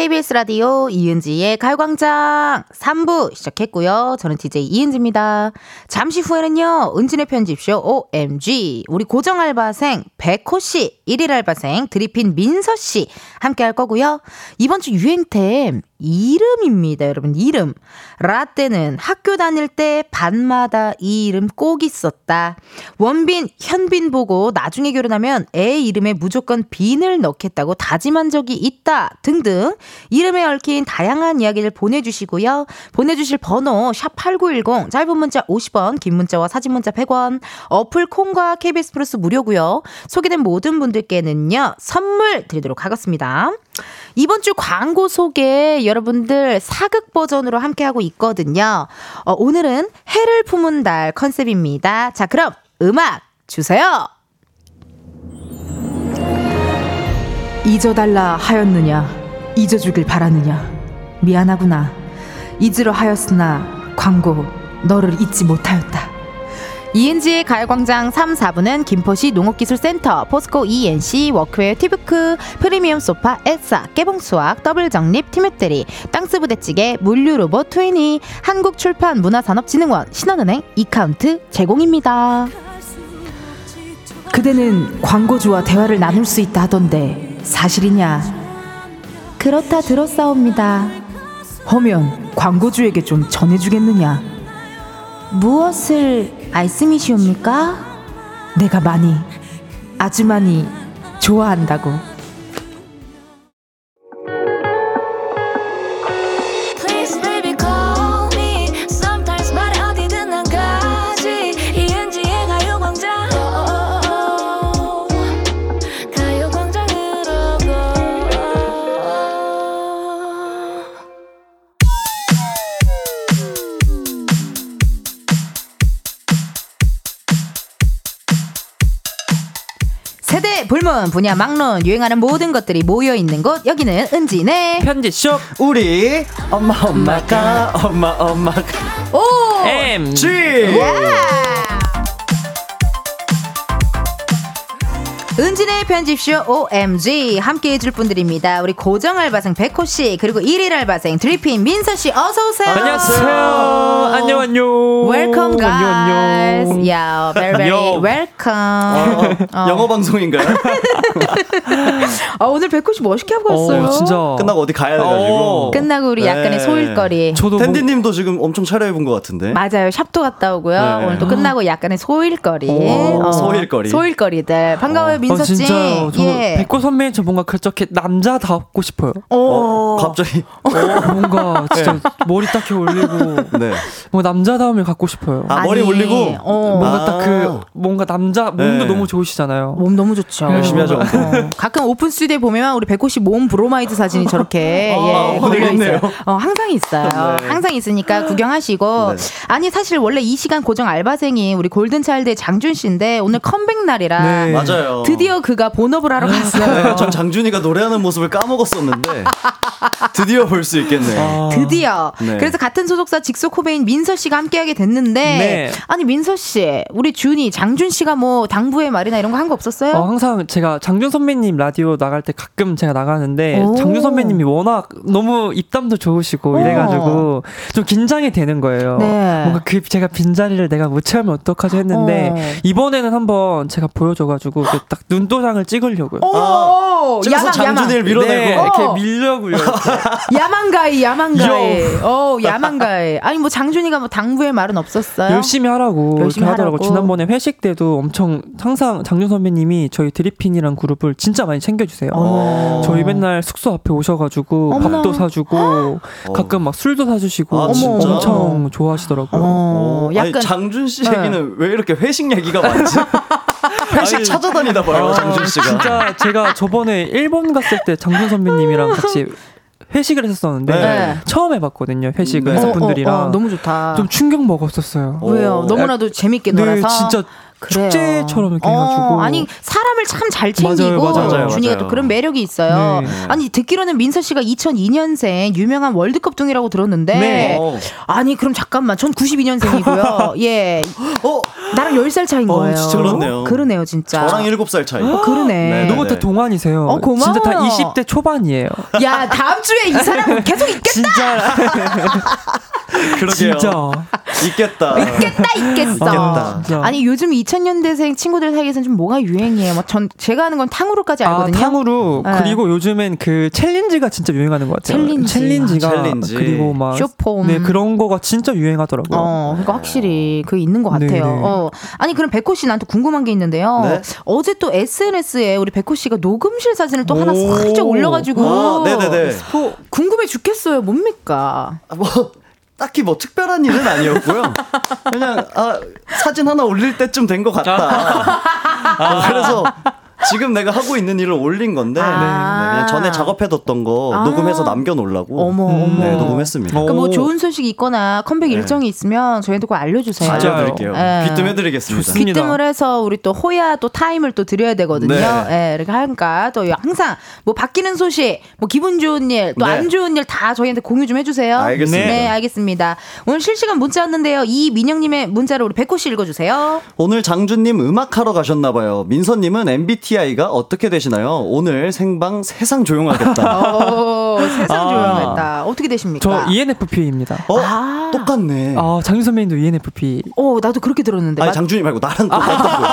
KBS 라디오 이은지의 가요광장 3부 시작했고요. 저는 DJ 이은지입니다. 잠시 후에는요, 은진의 편집쇼 OMG. 우리 고정 알바생 백호씨, 1일 알바생 드리핀 민서씨 함께 할 거고요. 이번 주 유행템 이름입니다, 여러분. 이름. 라떼는 학교 다닐 때 반마다 이 이름 꼭 있었다. 원빈, 현빈 보고 나중에 결혼하면 애 이름에 무조건 빈을 넣겠다고 다짐한 적이 있다. 등등. 이름에 얽힌 다양한 이야기를 보내주시고요. 보내주실 번호, 샵8910, 짧은 문자 50원, 긴 문자와 사진 문자 100원, 어플 콩과 KBS 플러스 무료고요. 소개된 모든 분들께는요, 선물 드리도록 하겠습니다. 이번 주 광고 소개 여러분들 사극 버전으로 함께하고 있거든요. 어, 오늘은 해를 품은 달 컨셉입니다. 자, 그럼 음악 주세요. 잊어달라 하였느냐, 잊어주길 바라느냐. 미안하구나. 잊으려 하였으나 광고 너를 잊지 못하였다. 이은지의 가요광장 3, 4부는 김포시 농업기술센터, 포스코 E&C, workwear 티뷰크, 프리미엄 소파, 에싸, 깨봉수학, 더블정립, 티맵대리, 땅스부대찌개, 물류로봇 트위니, 한국출판문화산업진흥원, 신한은행, 이카운트 제공입니다. 그대는 광고주와 대화를 나눌 수 있다 하던데 사실이냐? 그렇다 들었사옵니다. 허면 광고주에게 좀 전해주겠느냐? 무엇을 말씀이시옵니까? 내가 많이 아주 많이 좋아한다고. 불문, 분야 막론, 유행하는 모든 것들이 모여 있는 곳. 여기는 은진의 편지쇼. 우리 엄마 엄마가 엄마 엄마가 오 MG. 은진의 편집쇼 OMG 함께 해줄 분들입니다. 우리 고정 알바생 백호 씨 그리고 1일 알바생 드리핀 민서 씨 어서 오세요. 안녕하세요. 안녕 안녕. Welcome guys. 안녕 안녕. Yeah, very very welcome. 어, 영어 방송인가요? 아, 오늘 백호 씨 멋있게 하고 왔어요. 어, 진짜. 끝나고 어디 가야 돼가지고. 어. 끝나고 우리 약간의 네. 소일거리. 저도 뭐- 텐디님도 지금 엄청 차려입은 것 같은데. 맞아요. 샵도 갔다 오고요. 네. 오늘 또 끝나고 약간의 소일거리. 오, 소일거리. 소일거리들. 반가워요, 어, 민서 씨. 진짜요. 저 예. 백호 선배님 저 뭔가 그렇게 남자답고 싶어요. 어, 갑자기. 어, 뭔가 진짜 머리 딱 이렇게 올리고 네. 뭔가 남자다움을 갖고 싶어요. 아, 머리 아니, 올리고? 어. 뭔가 아. 딱그 뭔가 남자 몸도 네. 너무 좋으시잖아요. 몸 너무 좋죠. 열심히 하죠. 어, 가끔 오픈 스튜디오에 보면 우리 백호 씨 몸 브로마이드 사진이 저렇게 *laughs* 아, 예, 어, 걸려 있네요. 있어요. 어, 항상 있어요. 네. 항상 있으니까 구경하시고. 네. 아니 사실 원래 이 시간 고정 알바생이 우리 골든 차일드의 장준 씨인데 오늘 컴백 날이라 네. 맞아요. 드디어 그가 본업을 하러 갔어요. 네, 전 장준이가 노래하는 모습을 까먹었었는데 드디어 볼 수 있겠네요. 아. 드디어. 네. 그래서 같은 소속사 직속 후배인 민서 씨가 함께하게 됐는데 네. 아니 민서 씨, 우리 준이 장준 씨가 뭐 당부의 말이나 이런 거 한 거 없었어요? 어, 항상 제가 장준 선배님 라디오 나갈 때 가끔 제가 나가는데 오. 장준 선배님이 워낙 너무 입담도 좋으시고 어. 이래가지고 좀 긴장이 되는 거예요. 네. 뭔가 그 제가 빈 자리를 내가 못 채우면 어떡하지 했는데 어. 이번에는 한번 제가 보여줘가지고 이렇게 딱 눈도장을 찍으려고요. 오, 찍어서 야망, 장준이를 야망. 밀어내고. 네, 어. 이렇게 밀려고요. *laughs* 야망가이, 야망가이. 어, 야망가이. 아니, 뭐, 장준이가 뭐, 당부의 말은 없었어요? 열심히 하라고 열심히 이렇게 하더라고. 하라고. 지난번에 회식 때도 엄청 항상 장준 선배님이 저희 드리핀이란 그룹을 진짜 많이 챙겨주세요. 어. 저희 맨날 숙소 앞에 오셔가지고 어머나. 밥도 사주고 가끔 막 술도 사주시고 아, 진짜? 엄청 좋아하시더라고요. 어, 어, 아니, 약간. 장준 씨 네. 얘기는 왜 이렇게 회식 얘기가 많지? *laughs* 회식 아니, 찾아다니다 봐요, 장준 씨가. 진짜 제가 저번에 일본 갔을 때 장준 선배님이랑 같이 *laughs* 회식을 했었었는데 네. 처음 해봤거든요. 회식을 네. 회사분들이랑 어, 어, 어, 너무 좋다. 좀 충격 먹었었어요. 어. 왜요? 너무나도 재밌게 네, 놀아서. 진짜 그래요. 축제처럼 이렇게 어, 해가지고. 아니 사람을 참 잘 챙기고 맞아요, 맞아요. 준이가 또 맞아요. 그런 매력이 있어요. 네. 아니 듣기로는 민서 씨가 2002년생 유명한 월드컵둥이라고 들었는데 네. 어. 아니 그럼 잠깐만 전 92년생이고요. *laughs* 예 어, 나랑 10살 차인 어, 거예요. 진짜 그렇네요. 그러네요 진짜. 저랑 7살 차이. 어, 그러네. 네, 네. 다 동안이세요. 어, 고마워요. 진짜 다 20대 초반이에요. 야 다음 주에 이 사람 계속 있겠다. 진짜 *laughs* 그러게요. 진짜. 있겠다. 있겠다 있겠어. 진짜. 아니 요즘 2000년대생 친구들 사이에서는 좀 뭐가 유행이에요. 막 전 제가 하는 건 탕후루까지 아, 알거든요. 탕후루 네. 그리고 요즘엔 그 챌린지가 진짜 유행하는 것 같아요. 챌린지. 챌린지가 아, 챌린지. 그리고 막 숏폼. 네 그런 거가 진짜 유행하더라고요. 어, 그러니까 확실히 그 있는 것 같아요. 네네. 어, 아니 그럼 백호 씨 나한테 궁금한 게 있는데요. 네. 어제 또 SNS에 우리 백호 씨가 녹음실 사진을 또 하나 오. 살짝 올려가지고 아, 네네네. 뭐 궁금해 죽겠어요. 뭡니까? 아, 뭐 딱히 뭐 특별한 일은 아니었고요. 그냥 아, 사진 하나 올릴 때쯤 된 것 같다. 아, 그래서 지금 내가 하고 있는 일을 올린 건데 아. 네, 그냥 전에 작업해뒀던 거 아. 녹음해서 남겨놓으려고 어머, 어머. 네, 녹음했습니다. 어. 그러니까 뭐 좋은 소식 있거나 컴백 네. 일정이 있으면 저희한테 꼭 알려주세요. 진짜요? 알려드릴게요. 네. 귀띔해드리겠습니다. 좋습니다. 귀띔을 해서 우리 또 홍보 또 타임을 또 드려야 되거든요. 네. 예, 이렇게 하니까 또 항상 뭐 바뀌는 소식, 뭐 기분 좋은 일, 또 네. 안 좋은 일 다 저희한테 공유 좀 해주세요. 알겠습니다. 네, 알겠습니다. 오늘 실시간 문자였는데요. 이 민영님의 문자를 우리 백호 씨 읽어주세요. 오늘 장준님 음악하러 가셨나봐요. 민서님은 MBTI가 어떻게 되시나요? 오늘 생방 세상 조용하겠다. *laughs* 오, 세상 아. 조용했다. 어떻게 되십니까? 저 ENFP입니다. 어? 아. 똑같네. 아, 장윤 선배님도 ENFP. 어, 나도 그렇게 들었는데. 아니 맞- 장준이 말고 나랑 똑같다고요.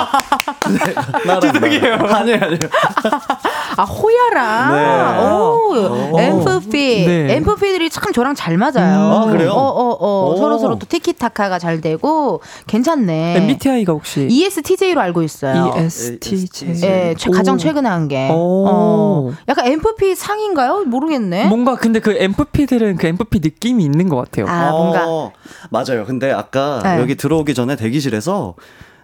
네, 나랑 죄송해요. 아니에요, 아니에요. 아 호야랑 네. 오, 오. 엠프피 네. 엠프피들이 참 저랑 잘 맞아요. 아, 그래요? 어 어어 오. 서로 서로 또 티키타카가 잘 되고 괜찮네. MBTI가 혹시 ESTJ로 알고 있어요. ESTJ. 예, 최- 가장 오. 최근에 한 게. 오. 어, 약간 엠프피 상인가요? 모르겠네. 뭔가 근데 그 MFP들은 그 MFP 느낌이 있는 것 같아요. 아, 뭔가. 어, 맞아요. 근데 아까 네. 여기 들어오기 전에 대기실에서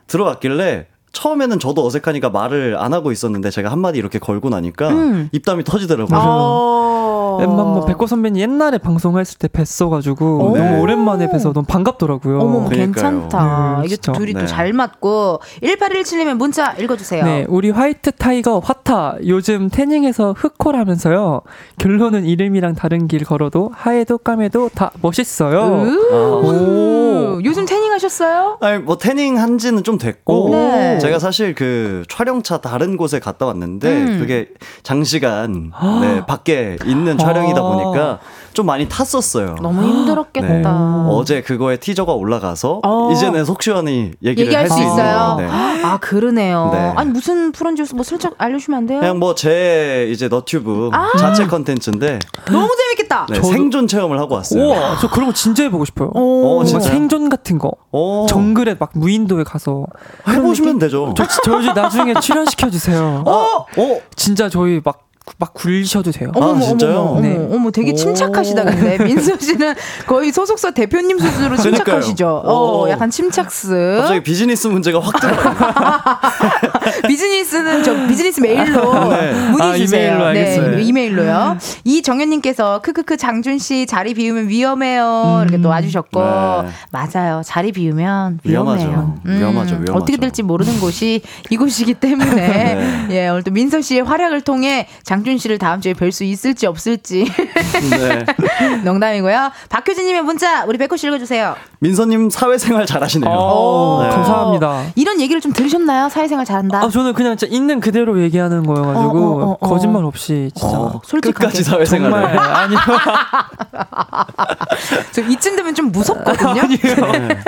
들어왔길래 처음에는 저도 어색하니까 말을 안 하고 있었는데 제가 한마디 이렇게 걸고 나니까 음. 입담이 터지더라고요. 어. 엠만 뭐 백호 선배님 옛날에 방송했을 때 뵀어가지고 오. 너무 오랜만에 뵈서 너무 반갑더라고요. 어머. 괜찮다. 네, 이게 진짜. 둘이 또 네. 잘 맞고. 1817님의 문자 읽어주세요. 네, 우리 White Tiger 화타 요즘 태닝해서 흑호라면서요. 결론은 이름이랑 다른 길 걸어도 하얘도 까매도 다 멋있어요. 으, 요즘 태닝 하셨어요? 아니 뭐 태닝 한지는 좀 됐고 네. 제가 사실 그 촬영차 다른 곳에 갔다 왔는데 음. 그게 장시간 네, 밖에 있는 촬영이다 아. 보니까 좀 많이 탔었어요. 너무 힘들었겠다. 네. 어제 그거에 티저가 올라가서 어. 이제는 속 시원히 얘기를 얘기할 할수 있어요. 네. 아 그러네요. 네. 아니 무슨 프로인지 뭐 슬쩍 알려주면 안 돼요? 그냥 뭐 제 이제 너튜브 아. 자체 컨텐츠인데 너무 재밌겠다. 네, 저도- 생존 체험을 하고 왔어요. 우와, 저 그런 거 진짜 해보고 싶어요. 어, 뭔가 진짜요? 생존 같은 거. 어, 정글에 막 무인도에 가서 해보시면 되죠. 저, 저 이제 나중에 출연시켜 주세요. 어, 어, 진짜 저희 막 막 굴리셔도 돼요. 어머, 어머, 진짜요? 어머, 어머, 네. 어머, 되게 오. 침착하시다 근데 *laughs* 민서 씨는 거의 소속사 대표님 수준으로. 침착하시죠. 어, 오. 약간 침착스. 갑자기 비즈니스 문의가 확 들어요. *laughs* *laughs* 비즈니스는 저 비즈니스 메일로 네. 문의 아, 주세요. 이메일로 알겠어요. 네, 이메일로요. 이정현님께서 크크크 장준 씨 자리 비우면 위험해요. 이렇게 또 와주셨고 네. 맞아요. 자리 비우면 위험하죠. 위험해요. 음, 위험하죠, 위험하죠. 어떻게 될지 모르는 곳이 *laughs* 이곳이기 때문에 네. 예 오늘 또 민서 씨의 활약을 통해 장준 씨를 다음 주에 뵐 수 있을지 없을지 네. *laughs* 농담이고요. 박효진님의 문자 우리 백호 씨 읽어주세요. 민서님 사회생활 잘하시네요. 어, 네. 감사합니다. 이런 얘기를 좀 들으셨나요? 사회생활 잘한다. 아, 저는 그냥 진짜 있는 그대로 얘기하는 거여가지고 어, 어, 어, 어. 거짓말 없이 진짜 어, 솔직하게. 끝까지 사회생활을. 정말 *laughs* 아니요. *laughs* 저 이쯤 되면 좀 무섭거든요. *laughs* 네.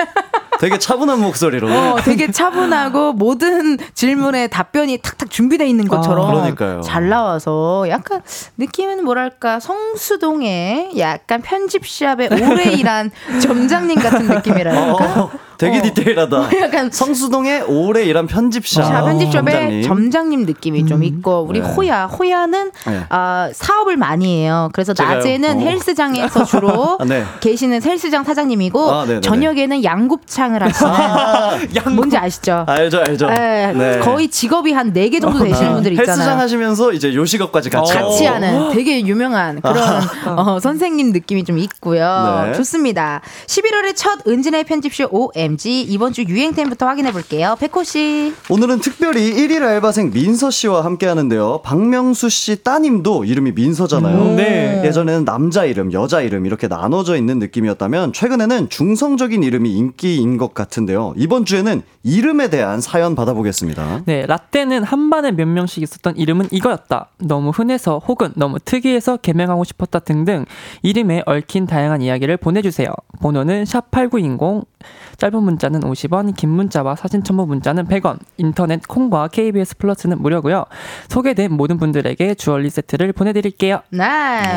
되게 차분한 목소리로. 어, 되게 차분하고 모든 질문에 답변이 탁탁 준비되어 있는 것처럼 아, 그러니까요. 잘 나와서 약간 느낌은 뭐랄까 성수동의 약간 편집샵에 오래 일한 점장님 같은 느낌이랄까. 어, 되게 어. 디테일하다. *laughs* 약간 성수동에 오래 일한 편집샵. 자, 편집샵에 점장님. 점장님 느낌이 좀 있고 우리 네. 호야 호야는 네. 아, 사업을 많이 해요. 그래서 제가요? 낮에는 어. 헬스장에서 *laughs* 주로 아, 네. 계시는 헬스장 사장님이고 아, 네네네. 저녁에는 양곱창을 하시는 *laughs* 뭔지 아시죠? 알죠, 알죠. 네, 네. 거의 직업이 한 네 개 정도 되시는 분들 있잖아요. 헬스장 하시면서 이제 요식업까지 같이. 같이. 하는 되게 유명한 그런 어, 선생님 느낌이 좀 있고요. 네. 좋습니다. 11월의 첫 은진의 편집쇼 OMG 이번 주 유행템부터 확인해 볼게요. 백호 씨. 오늘은 특별히 1일 알바생 민서 씨와 함께 하는데요. 박명수 씨 따님도 이름이 민서잖아요. 음, 네. 예전에는 남자 이름, 여자 이름 이렇게 나눠져 있는 느낌이었다면 최근에는 중성적인 이름이 인기인 것 같은데요. 이번 주에는 이름에 대한 사연 받아보겠습니다. 네, 라떼는 한 반에 몇 명씩 있었던 이름은 이거였다. 너무 흔해서 혹은 너무 특이해서 개명하고 싶었다 등등 이름에 얽힌 다양한 이야기를 보내주세요. 번호는 샵8910 짧은 문자는 50원, 긴 문자와 사진 첨부 문자는 100원, 인터넷 콩과 KBS 플러스는 무료고요. 소개된 모든 분들에게 주얼리 세트를 보내드릴게요. 네.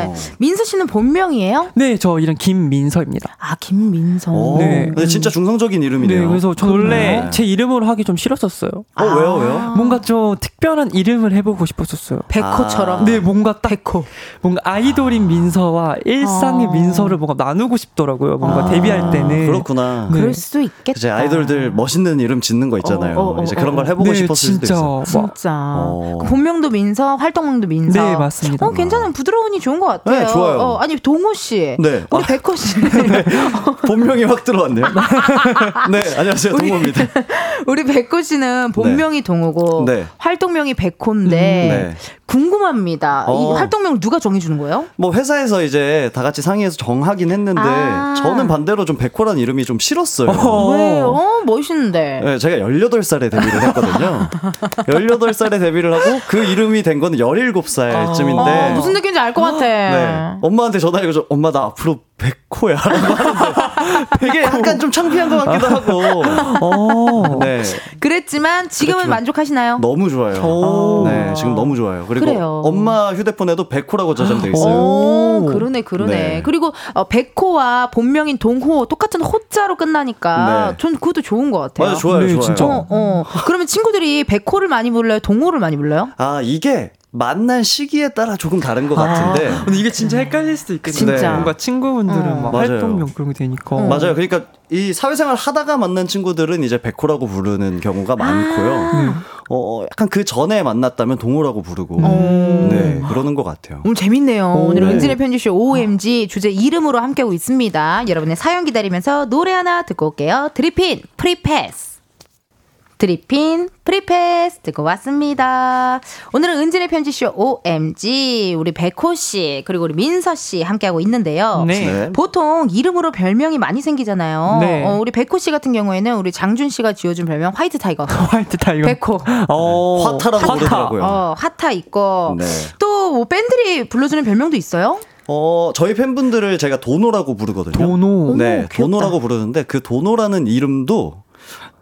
어. 민서 씨는 본명이에요? 네, 저 이름 김민서입니다. 아 김민서. 오, 네. 근데 진짜 중성적인 이름이네요. 네, 그래서 저 원래 그러네. 제 이름으로 하기 좀 싫었었어요. 어, 왜요, 왜요? 뭔가 좀 특별한 이름을 해보고 싶었었어요. 백호처럼. 아. 네, 뭔가 딱 백호. 뭔가 아이돌인 민서와 일상의 아. 민서를 뭔가 나누고 싶더라고요. 뭔가 아. 데뷔할 때는. 그렇구나. 네. 그럴 수도 있겠다. 이제 아이돌들 멋있는 이름 짓는 거 있잖아요. 어, 어, 어, 이제 그런 걸 어. 해보고 네, 싶었을 수도 진짜. 있어요. 진짜. 어. 그 본명도 민서, 활동명도 민서. 네, 맞습니다. 어, 괜찮은 부드러운이 좋은 것 같아요. 네, 좋아요. 어, 아니 동호 씨, 네. 우리 아. 백호 씨, *laughs* 본명이 확 들어왔네요. 네, 안녕하세요. 동호입니다. *laughs* 우리 백호 씨는 본명이 동호고 네. 활동명이 백호인데 네. 궁금합니다. 이 어. 활동명을 누가 정해주는 거예요? 뭐 회사에서 이제 다 같이 상의해서 정하긴 했는데 아. 저는 반대로 좀 백호란 이름이 좀 싫었어요. 어. 왜요? 어, 멋있는데. 네, 제가 18살에 데뷔를 했거든요. *laughs* 18살에 데뷔를 하고 그 이름이 된 거는 17살쯤인데 어, 무슨 느낌인지 알 것 같아. 네. 엄마한테 전화해가지고 엄마 나 앞으로 백호야 라고 하는데 되게 약간 좀 창피한 것 같기도 하고 어. 네 그랬지만 지금은 그렇죠. 만족하시나요? 너무 좋아요. 오. 네 지금 너무 좋아요. 그리고 그래요. 엄마 휴대폰에도 백호라고 저장돼 있어요. 오, 오. 그러네, 그러네. 네. 그리고 어, 백호와 본명인 동호 똑같은 호자로 끝나니까 네. 전 그것도 좋은 것 같아요. 맞아 좋아요 네, 좋아요. 진짜. 어, 어. 그러면 친구들이 백호를 많이 불러요? 동호를 많이 불러요? 아 이게 만난 시기에 따라 조금 다른 것 같은데 아, 근데 이게 진짜 헷갈릴 수도 있겠네요. 진짜. 뭔가 친구분들은 어. 막 맞아요. 활동명 그런 게 되니까. 어. 맞아요. 그러니까 이 사회생활 하다가 만난 친구들은 이제 백호라고 부르는 경우가 많고요. 아. 어 약간 그 전에 만났다면 동호라고 부르고 어. 네 그러는 것 같아요. 오늘 재밌네요. 오늘 네. 은지네 편집숍 OMG 주제 이름으로 함께하고 있습니다. 여러분의 사연 기다리면서 노래 하나 듣고 올게요. 드리핀 Free Pass. 드리핀 Free Pass 듣고 왔습니다. 오늘은 은지네 편집숍 OMG 우리 백호 씨 그리고 우리 민서 씨 함께하고 있는데요. 네. 네. 보통 이름으로 별명이 많이 생기잖아요. 네. 어, 우리 백호 씨 같은 경우에는 우리 장준 씨가 지어준 별명 White Tiger. White *laughs* Tiger. 백호. 어. 화타라고 화타. 부르더라고요. 어, 화타 있고 네. 또 뭐 팬들이 불러주는 별명도 있어요? 어 저희 팬분들을 제가 도노라고 부르거든요. 도노. 네, 귀엽다. 도노라고 부르는데 그 도노라는 이름도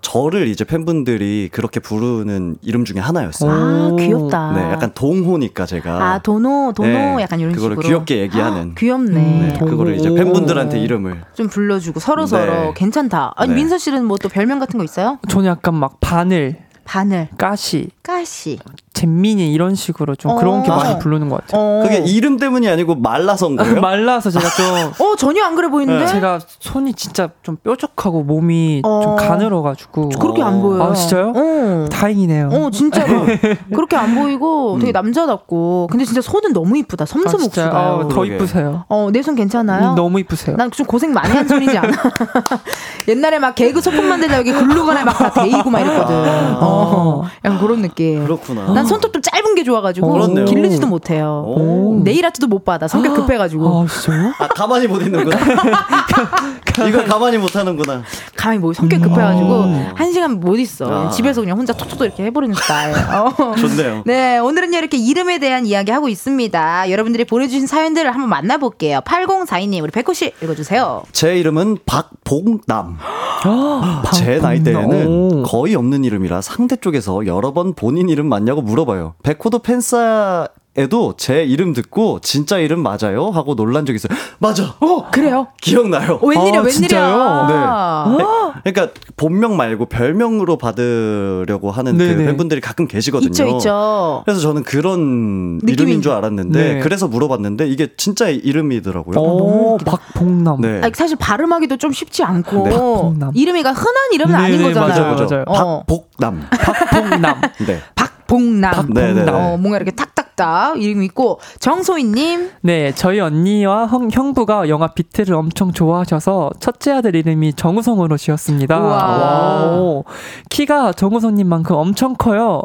저를 이제 팬분들이 그렇게 부르는 이름 중에 하나였어요. 아 오. 귀엽다. 네, 약간 동호니까 제가 아 도노 도노 네, 약간 이런 그거를 식으로 귀엽게 얘기하는. 귀엽네. 네, 그거를 이제 오. 팬분들한테 이름을 좀 불러주고 서로 네. 서로 괜찮다. 아니 네. 민서 씨는 뭐 또 별명 같은 거 있어요? 저는 약간 막 바늘, 바늘, 가시, 가시. 잼민이 이런 식으로 좀 어. 그런 게 많이 어. 부르는 것 같아요. 어. 그게 이름 때문이 아니고 말라서 온 거예요? *laughs* 말라서 제가 좀 어 전혀 안 그래 보이는데. 제가 손이 진짜 좀 뾰족하고 몸이 어. 좀 가늘어가지고 그렇게 안 보여요. 아, 진짜요? 어. 다행이네요. 어 진짜로 *laughs* 그렇게 안 보이고 음. 되게 남자답고 근데 진짜 손은 너무 이쁘다 아, 섬섬 진짜요? 옥수다 아, 더. 이쁘세요. 어 내 손 괜찮아요? 음, 너무 이쁘세요. 난 좀 고생 많이 한 손이지 않아? *laughs* 옛날에 막 개그 소품 만들다 여기 글루건에 막 다 데이고 막 이랬거든. 어, 약간 그런 느낌. 그렇구나. 난 손톱도 짧은 게 좋아가지고 그렇네요. 기르지도 못해요. 오. 네일 아트도 못 받아. 성격 급해가지고 아, 진짜요? 아, 가만히 못 있는구나. *laughs* 이걸 가만히 못 하는구나. 감히 뭐 성격 급해가지고 한 시간 못 있어. 아. 집에서 그냥 혼자 톡톡 이렇게 해버리는 스타일. *laughs* 어. 좋네요. 네, 오늘은요, 이렇게 이름에 대한 이야기 하고 있습니다. 여러분들이 보내주신 사연들을 한번 만나볼게요. 8042님, 우리 백호 씨 읽어주세요. 제 이름은 박봉남. 아, *gasps* 제 나이 때에는 오. 거의 없는 이름이라 상대 쪽에서 여러 번 본인 이름 맞냐고 물어봐요. 백호도 팬싸 에도 제 이름 듣고 진짜 이름 맞아요? 하고 놀란 적 있어요. 맞아. 어, 그래요? 기억나요. 어, 웬일이야, 아, 웬일이야. 진짜요? 네. 그러니까 본명 말고 별명으로 받으려고 하는 그 네네. 팬분들이 가끔 계시거든요. 있죠, 있죠. 그래서 저는 그런 이름인 줄 알았는데 네. 그래서 물어봤는데 이게 진짜 이름이더라고요. 어, 박봉남. 네. 아니, 사실 발음하기도 좀 쉽지 않고 네. 박봉남. 이름이가 흔한 이름은 네, 아닌 네, 거잖아요. 맞아, 맞아. 맞아요. 어. 박복남. 박봉남. *laughs* 네. 박 봉남. 네, 네, 네. 어, 뭔가 이렇게 탁탁탁 이름이 있고 정소희님 네, 저희 언니와 형, 형부가 영화 비트를 엄청 좋아하셔서 첫째 아들 이름이 정우성으로 지었습니다. 우와. 오, 키가 정우성님만큼 엄청 커요.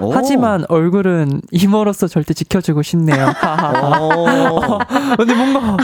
오. 하지만 얼굴은 이모로서 절대 지켜주고 싶네요. *laughs* 어. *laughs* 근데 뭔가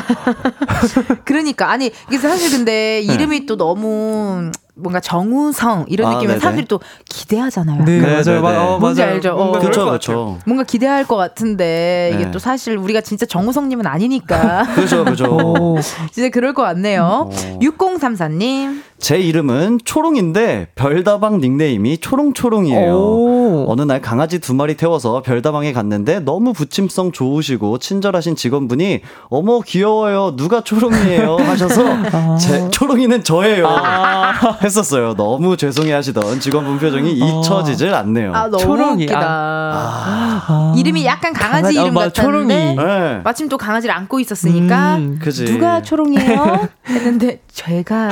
그러니까 아니 이게 사실 근데 이름이 또 너무 뭔가 정우성 이런 아, 네네. 사람들이 또 기대하잖아요. 네, 네, 맞아요. 네, 마- 네. 어, 뭔지 맞아요. 알죠? 어. 뭔가 그럴 그렇죠. 그렇죠. 뭔가 기대할 것 같은데 이게 네. 또 사실 우리가 진짜 정우성님은 아니니까 *laughs* 그렇죠, 그렇죠. 오, 진짜 그럴 것 같네요. 어. 6034님 제 이름은 초롱인데 별다방 닉네임이 초롱초롱이에요. 오. 오. 어느 날 강아지 두 마리 태워서 별다방에 갔는데 너무 부침성 좋으시고 친절하신 직원분이 어머 귀여워요 누가 초롱이에요 *laughs* 하셔서 아. 제 초롱이는 저예요 *laughs* 했었어요. 너무 죄송해하시던 직원분 표정이 잊혀지질 않네요. 아, 너무 초롱이. 웃기다. 아. 이름이 약간 강아지 강아지, 이름 아, 맞아, 같았는데 초롱이. 네. 마침 또 강아지를 안고 있었으니까 음, 그지. 누가 초롱이에요? 했는데 제가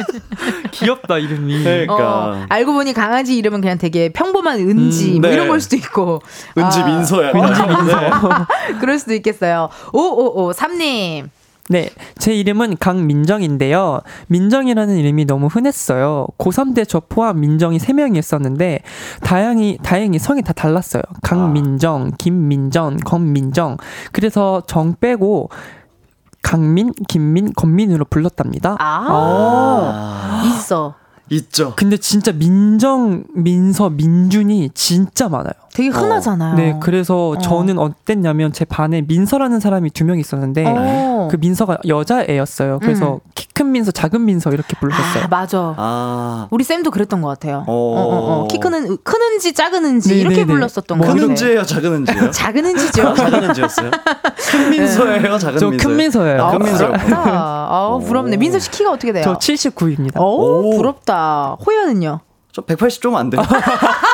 *laughs* 귀엽다 이름이. 그러니까 어, 알고 보니 강아지 이름은 그냥 되게 평범한 은지 음, 뭐 네. 이런 걸 수도 있고 은지 아, 민서야. 은지 민서. *laughs* 그럴 수도 있겠어요. 5553님. 네, 제 이름은 강민정인데요. 민정이라는 이름이 너무 흔했어요. 고3 때 저 포함 민정이 3명이었었는데, 다행히, 다행히 성이 다 달랐어요. 강민정, 김민정, 권민정. 그래서 정 빼고, 강민, 김민, 건민으로 불렀답니다. 아, 아, 있어. 있죠. 근데 진짜 민정, 민서, 민준이 진짜 많아요. 되게 흔하잖아요. 네, 그래서 어. 저는 어땠냐면 제 반에 민서라는 사람이 두 명 있었는데, 어. 그 민서가 여자애였어요. 그래서 음. 키큰 민서, 작은 민서 이렇게 불렀어요. 아, 맞아. 아, 우리 쌤도 그랬던 것 같아요. 어. 어, 어, 어. 키 크는, 크는지 작은지 네, 이렇게 네, 네. 불렀었던 뭐것 *laughs* *laughs* 큰 같아요. 은지예요, 작은 은지예요? 작은 은지죠. 작은 은지였어요? 큰 민서예요, 작은 저 민서? 큰 민서예요. 아, 큰 민서였구나. 부럽다. 어, 부럽네. 민서 씨 키가 어떻게 돼요? 저 79입니다. 오, 오. 부럽다. 호연은요? 저 180 좀 안 돼요. *laughs*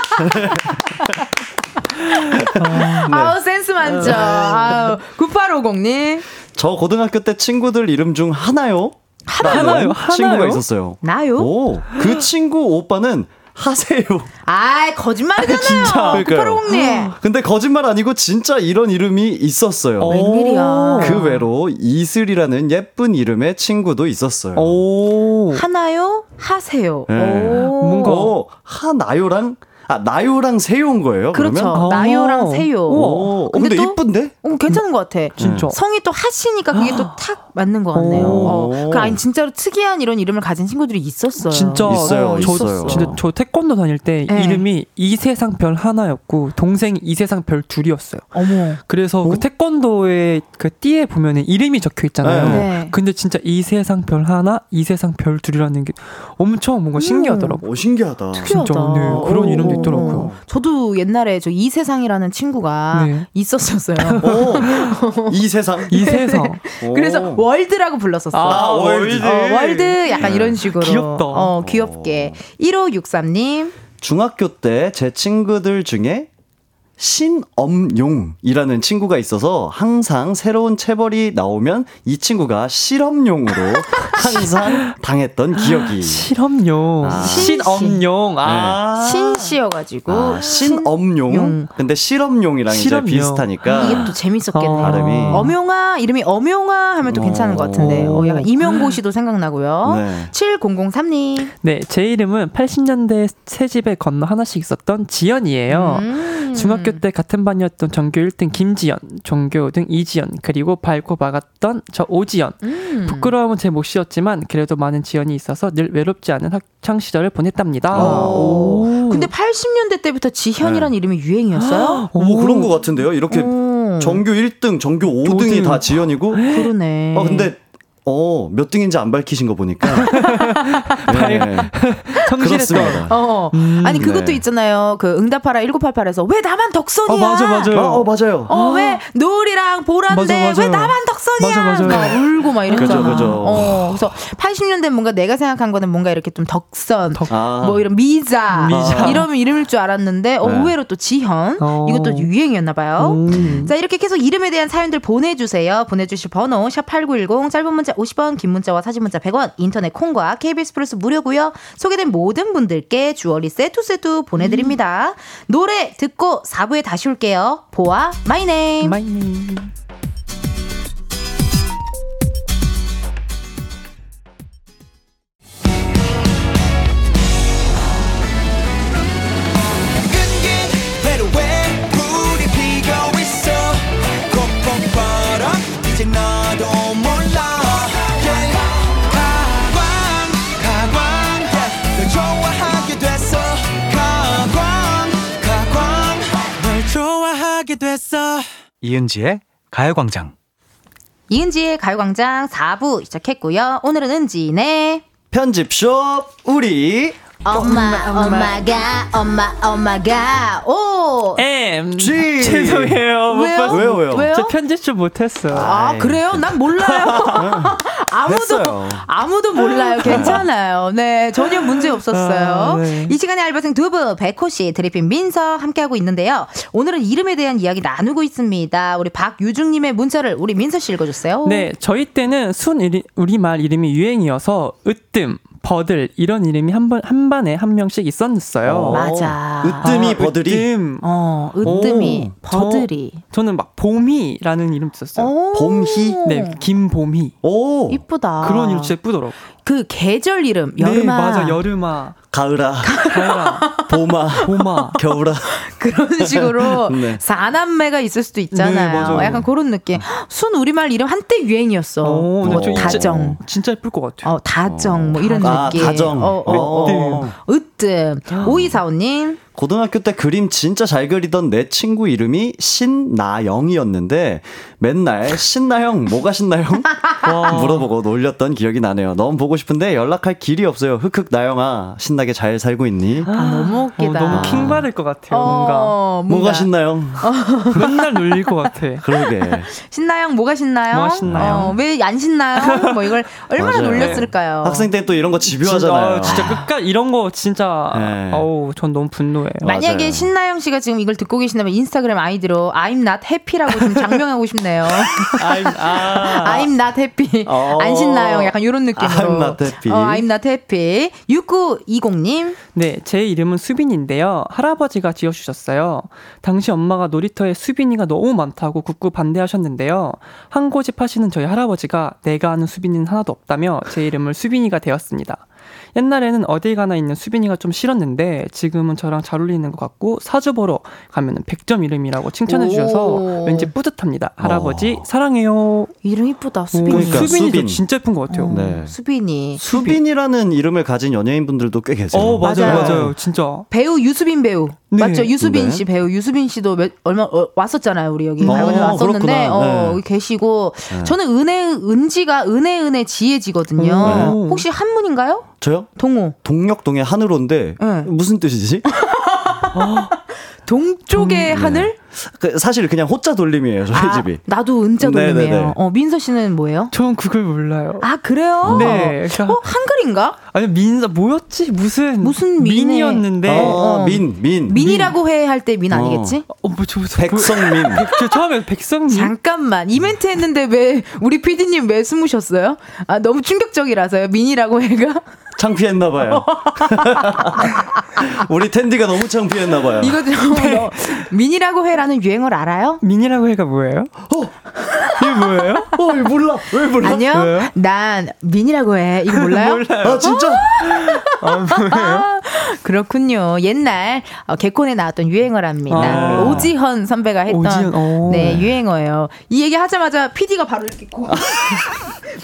아우, 센스 만점. 아우, 9850님. 저 고등학교 때 친구들 이름 중 하나요? 하나요? 친구가 하나요? 있었어요. 나요? 오, 그 친구 오빠는 하세요. 아이, 거짓말이잖아요. *laughs* 진짜. 9850님. 근데 거짓말 아니고 진짜 이런 이름이 있었어요. 웬일이야. 그 외로 이슬이라는 예쁜 이름의 친구도 있었어요. 오. 하나요? 하세요. 네. 오. 뭔가- 어, 하나요랑 아 나요랑 세요인 거예요. 그렇죠. 그러면? 나요랑 오. 세요. 오, 근데 근데, 또- 이쁜데? 어, 괜찮은 것 같아. 진짜. 성이 또 하시니까 그게 또 탁 맞는 것 같네요. 오. 어, 그 아니 진짜로 특이한 이런 이름을 가진 친구들이 있었어요. 진짜 있어요, 어, 저, 있어요. 진짜 저 태권도 다닐 때 네. 이름이 이세상 별 하나였고 동생이 이세상 별 둘이었어요. 어머. 그래서 그 태권도의 그 띠에 보면은 이름이 적혀 있잖아요. 네. 근데 진짜 이세상 별 하나, 이세상 별 둘이라는 게 엄청 뭔가 신기하더라고요. 오 신기하다. 진짜 특이하다. 네, 그런 오. 이름도 있더라고요. 저도 옛날에 저 이세상이라는 친구가 네. 있었었어요. 오, *laughs* 이 세상. 이세상. 그래서 World라고 불렀었어. 아, World. 어, World 약간 이런 식으로. 귀엽다. 어, 귀엽게. 1563님. 중학교 때 제 친구들 중에 신엄용이라는 친구가 있어서 항상 새로운 체벌이 나오면 이 친구가 실험용으로 *laughs* 항상 당했던 기억이. 실험용. 아. 신엄용. 아. 신씨여가지고. 아, 신엄용. 용. 근데 실험용이랑 실험용. 이제 비슷하니까. 이게 또 재밌었겠네요. 어. 발음이. 엄용아 이름이 엄용아 하면 또 괜찮은 것 같은데. 어, 약간 이명고 씨도 생각나고요. 네. 7003님. 네, 제 이름은 80년대 새 집에 건너 하나씩 있었던 지연이에요. 음. 중학교 때 같은 반이었던 전교 1등 김지연, 전교 5등 이지연, 그리고 밟고 막았던 저 오지연. 음. 부끄러움은 제 몫이었지만 그래도 많은 지연이 있어서 늘 외롭지 않은 학창 시절을 보냈답니다. 오. 근데 80년대 때부터 지현이라는 이름이 유행이었어요? *gasps* 오, 그런 것 같은데요. 이렇게 오. 전교 1등, 전교 5등이 오등. 다 지연이고. *gasps* 그러네. 어, 근데, 어, 몇 등인지 안 밝히신 거 보니까. *laughs* 네. 그렇습니다. 어. 음, 아니 그것도 네. 있잖아요. 그 응답하라 1988에서 왜 나만 덕선이야? 어, 맞아, 맞아요. 아, 어, 맞아요. 어, 왜 노을이랑 보라인데 맞아. 왜 나만 덕선이야? 맞아, 맞아요. 막 울고 막 이랬잖아. 그죠, 그죠. 어, 그래서 80년대 뭔가 내가 생각한 거는 뭔가 이렇게 좀 덕선, 아. 뭐 이런 미자, 미자. 이러면 이름일 줄 알았는데 어, 네. 의외로 또 지현 어. 이것도 유행이었나 봐요. 음. 자 이렇게 계속 이름에 대한 사연들 보내주세요. 보내주실 번호 샵8910 짧은 문자 50원 긴 문자와 사진 문자 100원 인터넷 콩과 KBS 플러스 무료고요. 소개된 모든 분들께 주얼리 세트 세트 보내드립니다. 노래 듣고 4부에 다시 올게요. 보아 마이 네임. 마이 네임. 됐어 이은지의 가요광장. 이은지의 가요광장 4부 시작했고요. 오늘은 은지네. 편집숍, 우리. 엄마 엄마가 엄마 엄마가 오 M G. *laughs* 죄송해요 못 왜요? 봤어요. 왜요, 왜요? 저 편집 좀 못했어요. 아 그래요? 난 몰라요. *laughs* 아무도 했어요. 아무도 몰라요. *laughs* 괜찮아요. 네 전혀 문제 없었어요. 아, 네. 이 시간에 알바생 두 분 백호 씨, 드리핀 민서 함께하고 있는데요. 오늘은 이름에 대한 이야기 나누고 있습니다. 우리 박유중님의 문자를 우리 민서 씨 읽어주세요. 네, 저희 때는 순 이리- 우리 말 이름이 유행이어서 으뜸, 버들 이런 이름이 한번 한 반에 한 명씩 있었어요. 어. 맞아. 으뜸이 버들이. 으뜸. 어 으뜸이 오, 버들이. 저, 는막 봄이라는 이름 있었어요. 오. 봄희? 네, 김봄이. 오. 이쁘다. 그런 이름 진짜 예쁘더라고. 그 계절 이름 여름아. 네, 맞아. 여름아, 가을아. 가을아, 봄아. 봄아. 겨울아. 그런 식으로 *laughs* 네. 사남매가 있을 수도 네, 있잖아요. 맞아요. 약간 그런 느낌. 순 우리말 이름 한때 유행이었어. 오, 뭐 네, 저 다정. 진짜, 진짜 예쁠 것 같아요. 어, 다정, 뭐 이런 아, 느낌. 다정. 어, 어, 어. 으뜸. 오이사오님. 고등학교 때 그림 진짜 잘 그리던 내 친구 이름이 신나영이었는데 맨날 신나영 뭐가 신나영 *laughs* 물어보고 놀렸던 기억이 나네요. 너무 보고 싶은데 연락할 길이 없어요. 흑흑 나영아 신나게 잘 살고 있니? 아, 너무 어, 웃기다. 너무 킹 받을 것 같아요. 뭔가 어, 뭐가 신나영? *laughs* 맨날 놀릴 것 같아. *laughs* 그러게. 신나요? 뭐가 신나요? 뭐가 신나요? 어, 왜안 신나요? 뭐 이걸 얼마나 맞아요. 놀렸을까요? 학생 때 또 이런 거 진짜, 집요하잖아요. 어, 진짜 끝까지 이런 거 진짜 네. 어우 전 너무 분노해 요. 만약에 맞아요. 신나영 씨가 지금 이걸 듣고 계신다면 인스타그램 아이디로 I'm not happy라고 좀 장명하고 싶네요. I'm, 아. *laughs* I'm not happy. 어. 안 신나요? 약간 이런 느낌으로. I'm not happy. 어, I'm not happy. 6920님. 네, 제 이름은 수빈인데요. 할아버지가 지어주셨어요. 당시 엄마가 놀이터에 수빈이가 너무 많다고 굳고 반대하셨는데요. 한 고집 하시는 저희 할아버지가 내가 아는 수빈이는 하나도 없다며 제 이름을 수빈이가 되었습니다. 옛날에는 어딜 가나 있는 수빈이가 좀 싫었는데 지금은 저랑 잘 어울리는 것 같고 사주 보러 가면 은 100점 이름이라고 칭찬해 주셔서 오. 왠지 뿌듯합니다. 할아버지 어. 사랑해요. 이름 이쁘다. 오, 수빈이. 그러니까 수빈이도 수빈. 진짜 예쁜 것 같아요. 네. 수빈이. 수빈이라는 이름을 가진 연예인분들도 꽤 계세요. 어, 맞아요, 맞아요. 맞아요. 진짜. 배우 유수빈 배우 네. 맞죠? 유수빈 네. 씨 배우 유수빈 씨도 몇, 얼마 어, 왔었잖아요 우리 여기 어, 발견에 왔었는데. 어, 네. 여기 계시고 네. 저는 은혜 은지가 은혜 은혜 지혜지거든요. 오. 혹시 한문인가요? 저요? 동호 동력동의 하늘호인데 네. 무슨 뜻이지? *laughs* 동쪽의 하늘? 그 사실 그냥 호자 돌림이에요 저희 아, 집이. 나도 은자 네네네. 돌림이에요. 어 민서 씨는 뭐예요? 저는 그걸 몰라요. 아 그래요? 네. 그러니까- 어 한글인가? 아니 민사 뭐였지 무슨 무슨 민의- 민이었는데 어, 어. 민, 민. 민이라고 해할 때 민 아니겠지? 어 뭐 저, 저 백성민. 백, *laughs* 저 처음에 백성민 잠깐만 이벤트 했는데 왜 우리 PD님 왜 숨으셨어요? 아 너무 충격적이라서요 민이라고 해가 창피했나봐요. *laughs* 우리 텐디가 너무 창피했나봐요. 이거 좀 너- *laughs* 민이라고 해라는 유행어를 알아요? 민이라고 해가 뭐예요? 이게 뭐예요? 어, 왜 몰라? 왜 몰라? 아니요. 왜요? 난 민이라고 해. 이거 *laughs* 몰라요? 아, 진짜? 아, *laughs* 그렇군요. 옛날 어, 개콘에 나왔던 유행어랍니다. 아. 오지헌 선배가 했던 오지헌, 오. 네 유행어예요. 이 얘기 하자마자 PD가 바로 이렇게 고,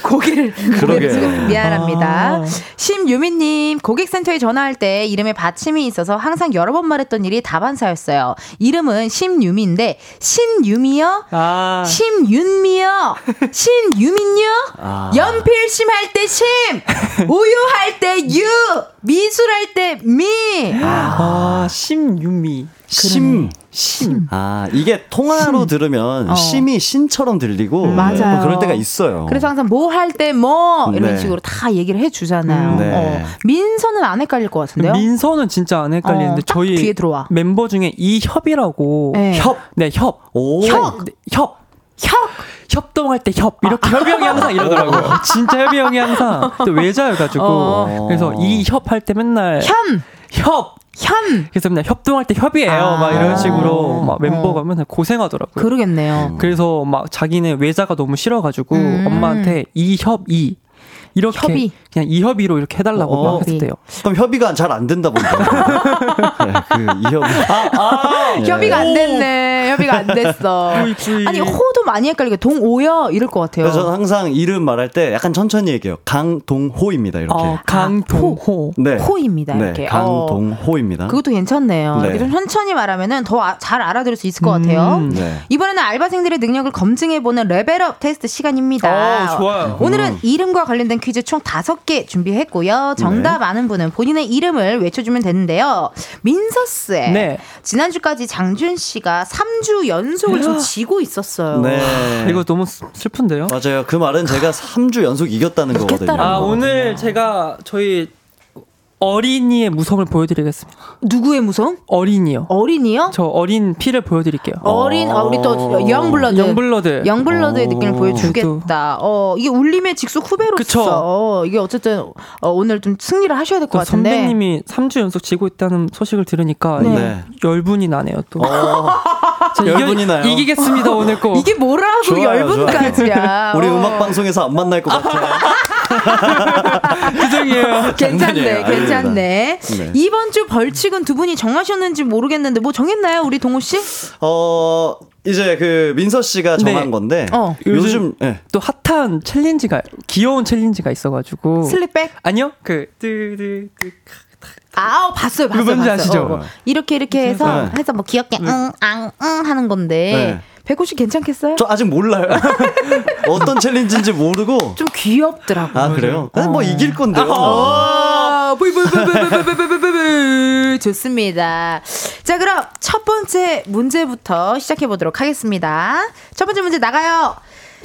고개를 그러게. 숙였- 미안합니다. 아. 심유미님 고객센터에 전화할 때 이름에 받침이 있어서 항상 여러 번 말했던 일이 다반사였어요. 이름은 심유미인데 심유미요? 아 심윤미요. 심유민요. 아. 연필심 할 때 심. 우유 할 때 유. 미술 할 때 미. 아, 심유미 심. 심 아, 이게 통화로 들으면 어. 심이 신처럼 들리고 맞아요. 뭐 그럴 때가 있어요. 그래서 항상 뭐 할 때 뭐 이런 네. 식으로 다 얘기를 해 주잖아요. 음, 네. 어. 민서는 안 헷갈릴 것 같은데요. 민서는 진짜 안 헷갈리는데 어, 딱 저희. 멤버 중에 이협이라고 네. 협. 네, 협. 오. 협. 네, 협. 협. 협동할 때 협. 이렇게 협이 형이 항상 이러더라고요. *laughs* 진짜 협이 형이 항상 또 외자여가지고. 어. 그래서 이 협 할 때 맨날 현. 협. 현. 그래서 맨날 협동할 때 협이에요. 아. 막 이런 식으로 막 어. 멤버가 맨날 고생하더라고요. 그러겠네요. 그래서 막 자기네 외자가 너무 싫어가지고 음. 엄마한테 이협이 이렇게 협의. 그냥 이협이로 이렇게 해달라고 어. 막 했대요. 그럼 협의가 잘 안 된다 본데. *laughs* 네, 그 이협이. 예. 협의가 안 됐네. 협의가 안 됐어. 아니 호도 많이 헷갈리게 동오여 이럴 것 같아요. 저는 항상 이름 말할 때 약간 천천히 얘기해요. 강동호입니다. 이렇게. 어, 강동호. 네. 호입니다. 네, 이렇게. 어. 강동호입니다. 그것도 괜찮네요. 네. 좀 천천히 말하면은 더 잘 알아들을 수 있을 것 같아요. 음. 네. 이번에는 알바생들의 능력을 검증해보는 레벨업 테스트 시간입니다. 어, 좋아요. 오늘은 음. 이름과 관련된 퀴즈 총 다섯 개 준비했고요. 정답 아는 분은 본인의 이름을 외쳐주면 되는데요. 민서스의 네. 지난주까지 장준 씨가 3주 연속을 좀 지고 있었어요. 네. 이거 너무 슬- 슬픈데요? 맞아요. 그 말은 제가 3주 연속 이겼다는 거거든요. 아, 오늘 제가 저희 어린이의 무성을 보여드리겠습니다. 누구의 무성? 어린이요. 어린이요? 저 어린 피를 보여드릴게요. 어린 어, 우리 또 영블러드 영블러드. 영블러드의 오. 느낌을 보여주겠다. 어 이게 울림의 직속 후배로서 그쵸. 이게 어쨌든 어, 오늘 좀 승리를 하셔야 될것또 같은데. 선배님이 3주 연속 지고 있다는 소식을 들으니까 네. 네. 열분이 나네요 또. 어, *laughs* 열분이 나요. 이기겠습니다 오늘 꼭. 이게 뭐라고 좋아요, 열분까지야. 우리 어. 음악 방송에서 안 만날 것 같아. *laughs* *laughs* 죄송해요. 괜찮네, 장난이에요. 괜찮네. 네. 이번 주 벌칙은 두 분이 정하셨는지 모르겠는데 뭐 정했나요, 우리 동호 씨? 어 이제 그 민서 씨가 정한 네. 건데 어. 요즘 예. 또 핫한 챌린지가 귀여운 챌린지가 있어가지고. 슬립백? 아니요 그 뜨뜨뜨 아, 어, 봤어요, 봤어요. 아시죠? 어, 어. 이렇게 이렇게 해서 네. 해서 뭐 귀엽게 응, 앙, 응 하는 건데. 백호 씨 괜찮겠어요? 저 아직 몰라요. *laughs* 어떤 챌린지인지 모르고 좀 귀엽더라고요. 아 그래요? 어. 뭐 네. 이길 건데요. 좋습니다. 자 그럼 첫 번째 문제부터 시작해 보도록 하겠습니다. 첫 번째 문제 나가요.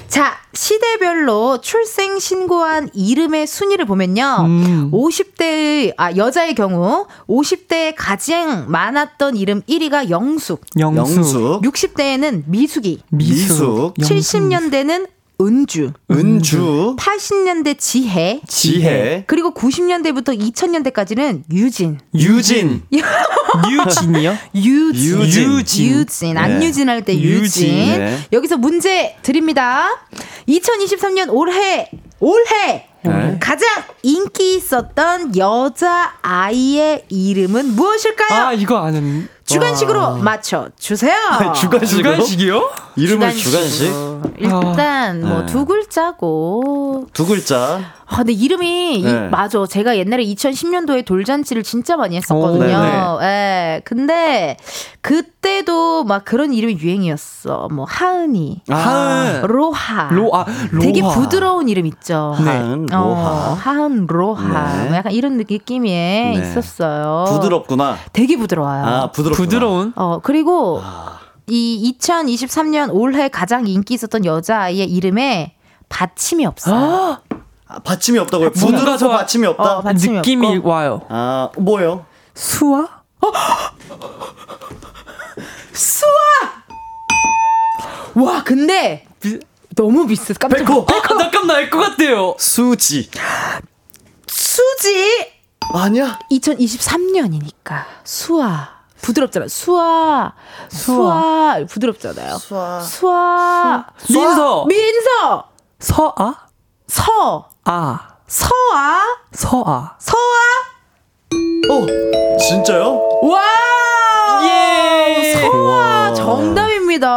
자, 시대별로 출생 신고한 이름의 순위를 보면요. 음. 50대, 아, 여자의 경우 50대에 가장 많았던 이름 1위가 영숙, 영숙, 60대에는 미숙이, 미숙, 70년대는 은주, 은주, 80년대 지혜, 지혜, 그리고 90년대부터 2000년대까지는 유진. 유진, *laughs* 유진이요? 유진. 유진. 유진. 유진. 안유진 할 때 유진. 유진, 네. 여기서 문제 드립니다. 2023년 올해, 올해 네. 가장 인기 있었던 여자 아이의 이름은 무엇일까요? 아 이거 아는 주관식으로 맞춰 주세요. *laughs* 주관식으로? 주간식이요? 이름을 주간식 일단 뭐 네. 두 글자고 두 글자. 아, 근데 이름이 이- 네. 맞아. 제가 옛날에 2010년도에 돌잔치를 진짜 많이 했었거든요. 오, 예. 근데 그때도 막 그런 이름이 유행이었어. 뭐 하은이, 아, 로하. 로아 로아 되게 부드러운 이름 있죠. 하은, 어, 로하. 하은 로하. 네. 뭐 약간 이런 느낌이 네. 있었어요. 부드럽구나. 되게 부드러워요. 아, 부드럽구나. 부드러운 어, 그리고 이 2023년 올해 가장 인기 있었던 여자아이의 이름에 받침이 없어요. 아, 받침이 없다고요? 뭔가 부드러워서 더- 받침이 없다? 어, 받침이 느낌이 없고. 와요. 아, 뭐요? 수아? 와, 근데 너무 비슷. 깜짝 백호! 아, 잠깐만 알것 같아요. 수지. 수지 아니야? 2023년이니까 수아 부드럽잖아. 수아 수아 부드럽잖아요. 수아. 수아 민서 민서 서아 서 아 서아 서아 서아 어, 진짜요? 와 예. 서아 우와. 정답입니다.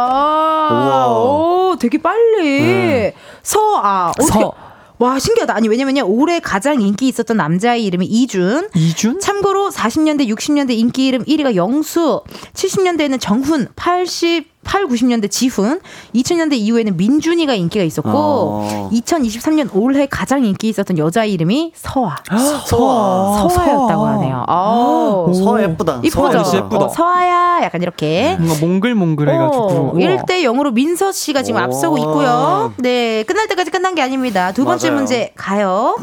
우와. 오 되게 빨리 네. 서아 어떻게 서. 와 신기하다. 아니 왜냐면요 올해 가장 인기 있었던 남자의 이름이 이준. 이준? 참고로 40년대, 60년대 인기 이름 1위가 영수, 70년대에는 정훈, 80, 8, 90년대 지훈, 2000년대 이후에는 민준이가 인기가 있었고, 어. 2023년 올해 가장 인기 있었던 여자 이름이 서아. *gasps* 서아. 서아였다고 하네요. 아, 서 예쁘다. 이쁘죠? 서아 예쁘다. 어, 서아야. 약간 이렇게. 뭔가 몽글몽글해 가지고 어, 1대 0으로 민서 씨가 지금 오. 앞서고 있고요. 네, 끝날 때까지 끝난 게 아닙니다. 두 번째 맞아요. 문제 가요.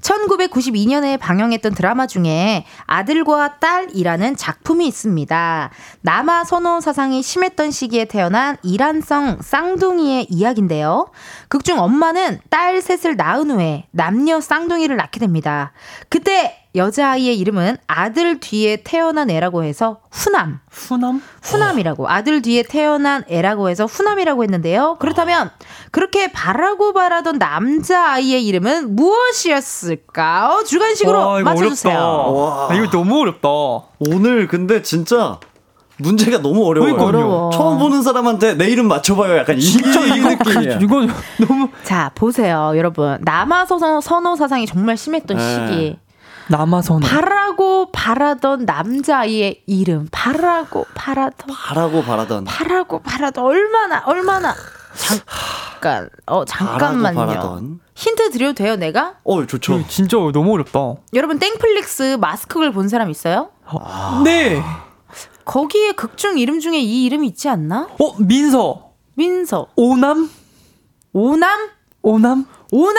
1992년에 방영했던 드라마 중에 아들과 딸이라는 작품이 있습니다. 남아 선호 사상이 심했던 시기에 태어난 이란성 쌍둥이의 이야기인데요. 극중 엄마는 딸 셋을 낳은 후에 남녀 쌍둥이를 낳게 됩니다. 그때 여자아이의 이름은 아들 뒤에 태어난 애라고 해서 후남. 후남? 후남이라고 아들 뒤에 태어난 애라고 해서 후남이라고 했는데요. 그렇다면 그렇게 바라고 바라던 남자 아이의 이름은 무엇이었을까? 어, 주관식으로 와, 이거 맞춰주세요. 어렵다. 와. 아, 이거 너무 어렵다. 오늘 근데 진짜 문제가 너무 어려워요. 어려워. 처음 보는 사람한테 내 이름 맞춰봐요. 약간 이, 진짜 이 느낌이야. 이거 너무 자 보세요, 여러분. 남아서 선호 사상이 정말 심했던 네. 시기. 남아선 바라고 바라던 남자 아이의 이름. 바라고 바라던 바라고 바라던. 바라고 바라던 얼마나 얼마나 잠깐, 어, 잠깐만요. 바라던. 힌트 드려도 돼요, 내가? 어, 좋죠. 진짜 너무 어렵다. 여러분, 땡플릭스 마스크걸 본 사람 있어요? 네. 거기에 극중 이름 중에 이 이름이 있지 않나? 어, 민서. 민서. 오남? 오남? 오남? 오남?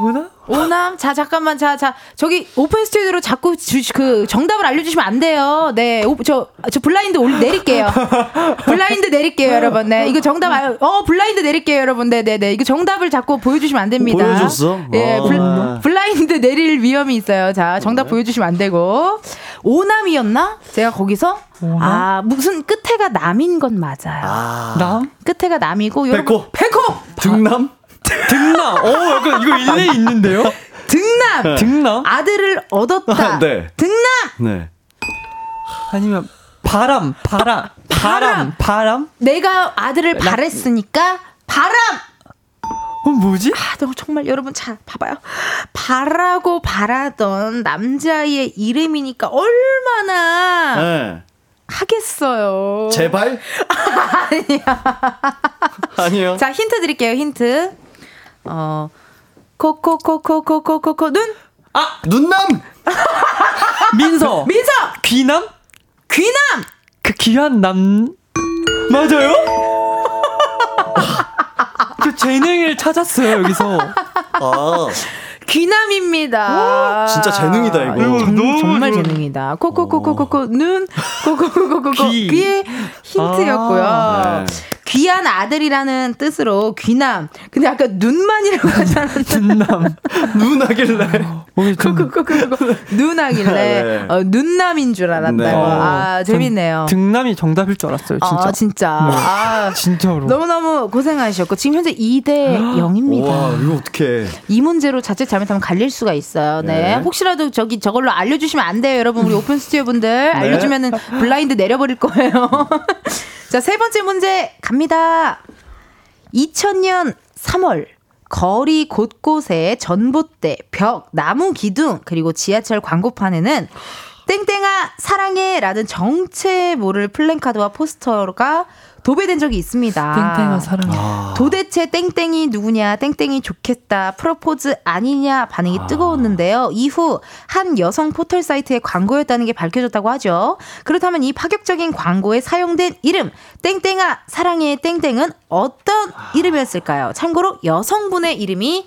오남? 오남? 자, 잠깐만. 자, 자. 저기 오픈 스튜디오로 자꾸 주, 그 정답을 알려주시면 안 돼요. 네. 오, 저, 저 블라인드 올, 내릴게요. 블라인드 내릴게요, 여러분. 네. 이거 정답, 알, 어, 블라인드 내릴게요, 여러분. 네네네. 네, 네. 이거 정답을 자꾸 보여주시면 안 됩니다. 보여줬어? 예, 아. 블, 블라인드 내릴 위험이 있어요. 자, 정답 보여주시면 안 되고. 오남이었나? 제가 거기서? 아, 무슨 끝에가 남인 건 맞아요. 아. 남? 끝에가 남이고. 백호. 백호! 득남? 득남. 어, 약간 이거 일리 있는데요? 득남! 득남? 아들을 얻었다. 아, 네. 득남! 네. 아니면 바람, 바람, 바람, 바람? 내가 아들을 바랬으니까 바람. 어, 뭐지? 아, 너 정말 여러분 자 봐봐요. 바라고 바라던 남자의 이름이니까 얼마나 네. 하겠어요. 제발? *laughs* 아니야. 아니요. 자 힌트 드릴게요. 힌트. 어 코코코코코코코코 눈 아, 눈남! 민서. 민서 귀남? 귀남 그 귀한 남 맞아요? 그 재능을 찾았어요 여기서. 아, 귀남입니다. 진짜 재능이다, 이거. 정, 너무 정말 좋아. 재능이다. 코코코코코코 눈 코코코코코코 귀. 귀의 힌트였고요. 아, 네. 귀한 아들이라는 뜻으로 귀남. 근데 아까 눈만이라고 하지 않았나? 등남. 눈하길래. 어, *laughs* 눈하길래 네. 어, 눈남인 줄 알았다고. 네. 아전 재밌네요. 등남이 정답일 줄 알았어요 진짜. 아 진짜. 아, 진짜로. 너무 너무 고생하셨고 지금 현재 2대 0입니다. 와, 이거 어떡해. 이 문제로 자칫 잘못하면 갈릴 수가 있어요. 네. 네. 혹시라도 저기 저걸로 알려주시면 안 돼요, 여러분. 우리 *laughs* 오픈 스튜디오 분들 알려주면은 블라인드 내려버릴 거예요. *laughs* 자, 세 번째 문제 갑니다. 2000년 3월 거리 곳곳에 전봇대, 벽, 나무 기둥 그리고 지하철 광고판에는 땡땡아 사랑해라는 정체 모를 플랜카드와 포스터가 도배된 적이 있습니다. 땡땡아 사랑해. 도대체 땡땡이 누구냐, 땡땡이 좋겠다, 프로포즈 아니냐 반응이 뜨거웠는데요. 이후 한 여성 포털 사이트의 광고였다는 게 밝혀졌다고 하죠. 그렇다면 이 파격적인 광고에 사용된 이름, 땡땡아 사랑해 땡땡은 어떤 이름이었을까요? 참고로 여성분의 이름이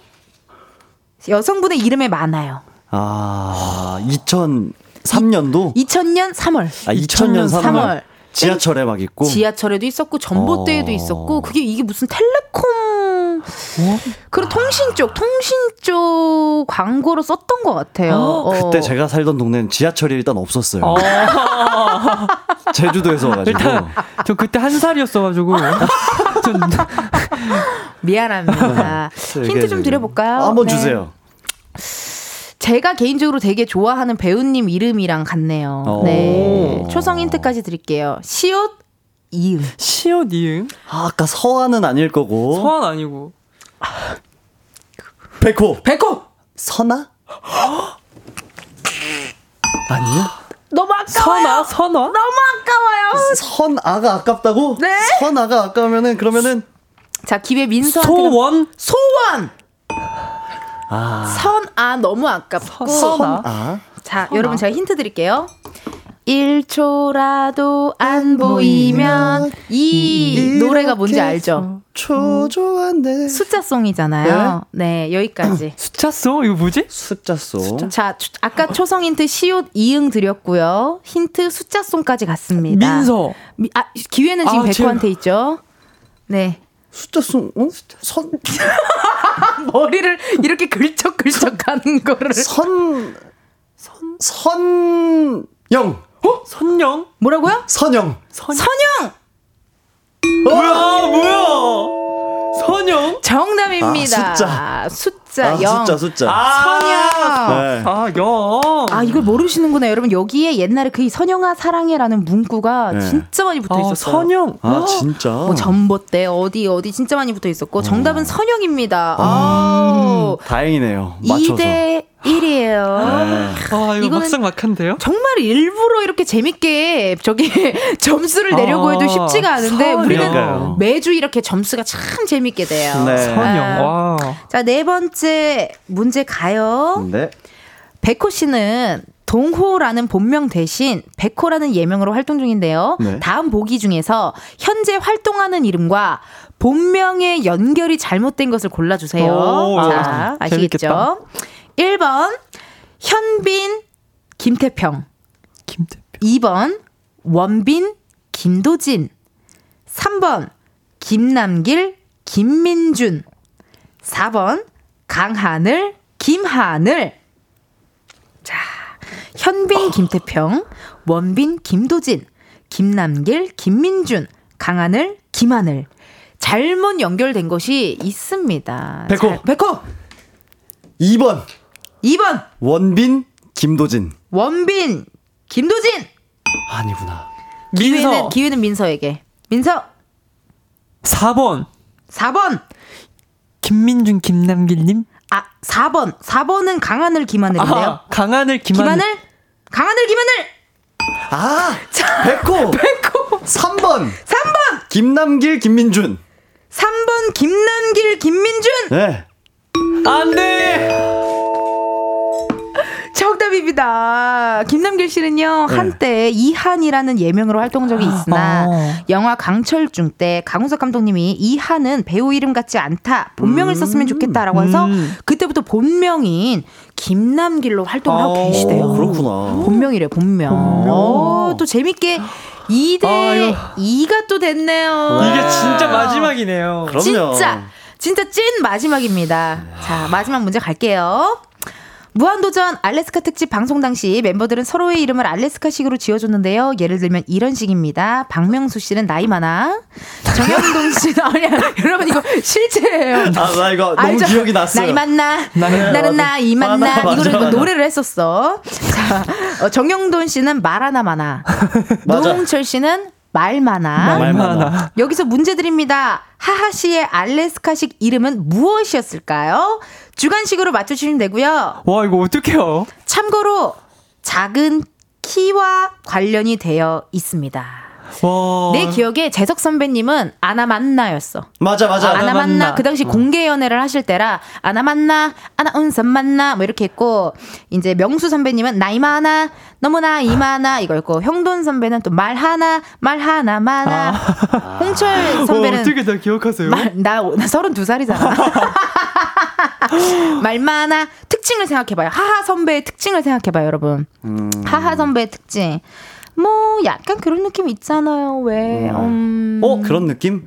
여성분의 이름에 많아요. 아, 2003년도? 2000년 3월. 아, 2000년 3월. 3월. 지하철에 막 있고. 지하철에도 있었고 전봇대에도 어. 있었고 그게 이게 무슨 텔레콤 그리고 통신 쪽 통신 쪽 광고로 썼던 것 같아요. 어. 그때 제가 살던 동네는 지하철이 일단 없었어요. 어, *laughs* 제주도에서 와가지고. 일단 저 그때 한 살이었어가지고 좀 *laughs* 미안합니다. 힌트 좀 드려볼까요? 아, 한번 네. 주세요. 제가 개인적으로 되게 좋아하는 배우님 이름이랑 같네요. 오. 네. 초성 힌트까지 드릴게요. 시옷 이응. 시옷 이응 아, 아까 서한은 아닐 거고. 서한 아니고 백호. 백호. 선아? *gasps* 아니야? 너무 아까워요. 선아 선아 너무 아까워요. 선아가 아깝다고? 네. 선아가 아까우면은 그러면은 자 기회 민서한테 소원 소원. 아. 선아 너무 아깝고. 선아 아. 자, 여러분 제가 힌트 드릴게요. 1초라도 안 보이면 이 노래가 뭔지 알죠? 초조한데. 숫자송이잖아요. 네, 여기까지. *laughs* 숫자송 이거 뭐지? 숫자송. 자, 주- 아까 초성 힌트 시옷 이응 드렸고요. 힌트 숫자송까지 갔습니다. 민서 미- 아, 기회는 지금 아, 백호한테 있죠. 네. 숫자송. 어? 선 *laughs* 머리를 이렇게 긁적긁적 하는 거를. 선. 선. 선영. 어? 선영 뭐라고요? 선영. 선영! 뭐야 뭐야 선영 정답입니다. 아, 숫자. 숫자 아, 영. 숫자 숫자. 선영. 네. 아영 아 이걸 모르시는구나 여러분 여기에 옛날에 그 선영아 사랑해라는 문구가 네. 진짜 많이 붙어 아, 있었어요. 선영 아, 진짜. 뭐 전봇대 어디 어디 진짜 많이 붙어 있었고 정답은 선영입니다. 음, 아우. 다행이네요. 맞춰서. 2대 1이에요. 아, 이거 이거는 막상 막한데요? 정말 일부러 이렇게 재밌게 저기 *laughs* 점수를 내려고 해도 아, 쉽지가 않은데 선영. 우리는 그러니까요. 매주 이렇게 점수가 참 재밌게 돼요. 네. 선영. 아. 와. 자, 네 번째 문제 가요. 네. 백호 씨는 동호라는 본명 대신 백호라는 예명으로 활동 중인데요. 네. 다음 보기 중에서 현재 활동하는 이름과 본명의 연결이 잘못된 것을 골라주세요. 오, 자, 아시겠죠? 재밌겠다. 1번 현빈 김태평. 김대. 2번 원빈 김도진. 3번 김남길 김민준. 4번 강하늘 김하늘. 자 현빈 김태평 원빈 김도진. 김남길 김민준. 강하늘 김하늘. 잘못 연결된 것이 있습니다. 백호. 자, 백호. 2번 2번 원빈 김도진. 원빈 김도진 아니구나. 기회는 민서. 기회는 민서에게 민서 4번. 4번 김민준 김남길님. 아 4번 4번은 강하늘 김하늘인데요. 아, 강하늘 김하늘. 김하늘 강하늘 김하늘 아! 백호! *laughs* 백호 3번! 3번 김남길 김민준. 3번 김남길 김민준 네. 안 돼! 정답입니다. 김남길 씨는요 네. 한때 이한이라는 예명으로 활동 적이 있으나 어. 영화 강철중 때 강우석 감독님이 이한은 배우 이름 같지 않다 본명을 썼으면 좋겠다라고 해서 음. 그때부터 본명인 김남길로 활동을 하고 어, 계시대요. 어, 그렇구나. 본명이래 본명. 어, 또 재밌게 2대 아유. 2가 또 됐네요. 이게 진짜 마지막이네요. 그럼요. 진짜 진짜 찐 마지막입니다. 자 마지막 문제 갈게요. 무한도전 알래스카 특집 방송 당시 멤버들은 서로의 이름을 알래스카식으로 지어줬는데요. 예를 들면 이런 식입니다. 박명수 씨는 나이 많아. 정영돈 씨는 *laughs* 아니야. 여러분 이거 실제예요. 아, 나 이거 너무 알죠? 기억이 났어요. 나이 많나? 나이 나는 나이 많나? 이거를 맞아. 노래를 했었어. 자, 어, 정영돈 씨는 말 하나 많아. *laughs* 노홍철 씨는 말 많아. 말 많아. 많아. 여기서 문제 드립니다. 하하 씨의 알래스카식 이름은 무엇이었을까요? 주관식으로 맞춰주시면 되고요. 와, 이거 어떡해요? 참고로 작은 키와 관련이 되어 있습니다. 와. 내 기억에 재석 선배님은 아나 만나였어. 맞아, 맞아. 아나 만나. 만나. 그 당시 공개 연애를 하실 때라 아나 만나, 아나 운선 만나 뭐 이렇게 했고 이제 명수 선배님은 나이 많아, 너무 나이 많아 이거였고 형돈 선배는 또 말 하나, 말 하나 많아. 홍철 선배는 와, 어떻게 다 기억하세요? 말, 나, 나 32살이잖아. 말 많아. 특징을 생각해봐요. 하하 선배의 특징을 생각해봐요, 여러분. 음. 하하 선배의 특징. 뭐, 약간 그런 느낌 있잖아요. 왜, 음. 어, 그런 느낌?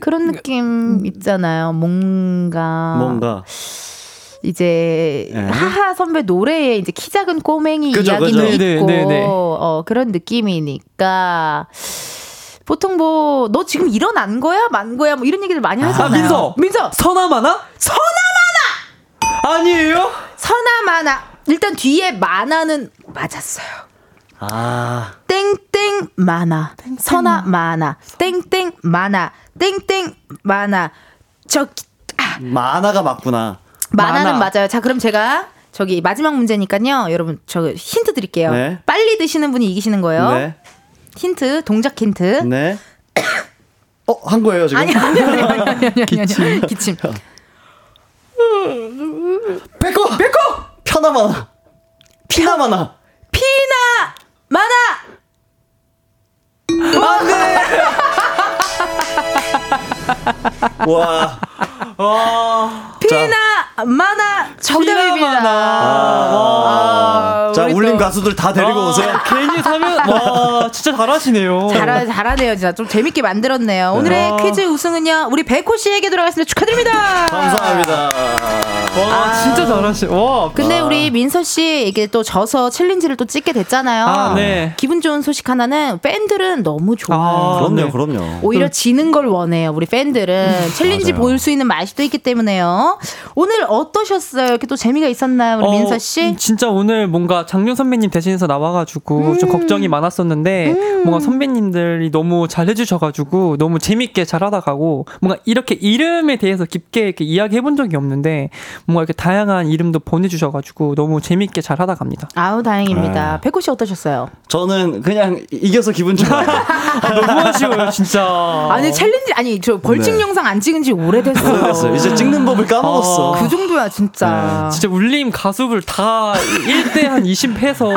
그런 느낌 있잖아요. 뭔가. 뭔가. 이제 예. 하하 선배 노래에 이제 키 작은 꼬맹이 그죠, 이야기도 그죠. 있고 네, 네, 네. 어 그런 느낌이니까 보통 뭐 너 지금 일어난 거야 만 거야 뭐 이런 얘기들 많이 하잖아요. 아, 민서! 민서 서나마나? 서나마나! 아니에요? 선아 만화 일단 뒤에 만화는 맞았어요. 아. 땡땡 만화 선아 만화 땡땡 만화 땡땡 만화 저 아, 만화가 맞구나. 만화는 만화. 맞아요. 자, 그럼 제가 저기 마지막 문제니까요. 여러분 저 힌트 드릴게요. 네. 빨리 드시는 분이 이기시는 거예요. 네. 힌트, 동작 힌트. 네. 어, 한 거예요, 지금? 아니 아니 아니 아니 아니 아니 기침. 기침. 백호! 백호! 편하마나. 피나마나. 피나 만화 와. 와. 피나 만화 정답입니다. 아, 자, 울림 또 가수들 다 데리고 와, 오세요. 괜히 사면, 와, 진짜 잘하시네요. 잘하, 잘하네요, 진짜. 좀 재밌게 만들었네요. 오늘의 와. 퀴즈 우승은요, 우리 백호 씨에게 돌아갔습니다. 축하드립니다. 감사합니다. 와, 진짜 잘하시, 와. 근데 우리 민서 씨 이게 또 져서 챌린지를 또 찍게 됐잖아요. 아, 네. 기분 좋은 소식 하나는 팬들은 너무 좋아요. 아, 그럼요, 네. 그럼요. 오히려 지는 걸 원해요. 우리 팬들은 챌린지 맞아요. 볼 수 있는 맛이 또 있기 때문에요. 오늘 어떠셨어요? 이렇게 또 재미가 있었나요, 우리 어, 민서 씨? 진짜 오늘 뭔가 장준 선배님 대신해서 나와가지고 좀 음. 걱정이 많았었는데 뭔가 선배님들이 너무 잘 해주셔가지고 너무 재밌게 잘하다 가고 뭔가 이렇게 이름에 대해서 깊게 이렇게 이야기해본 적이 없는데 뭔가 이렇게 다양한 이름도 보내주셔가지고 너무 재밌게 잘 하다 갑니다. 아우 다행입니다. 네. 백호 씨 어떠셨어요? 저는 그냥 이겨서 기분 좋아요. *laughs* 너무 아쉬워요, 진짜. 아니 챌린지 아니 저 벌칙 네. 영상 안 찍은 지 오래됐어요. 오래됐어요. 이제 찍는 법을 까먹었어. 그 정도야 진짜. 진짜 울림 가수를 다 1대 한 20 해서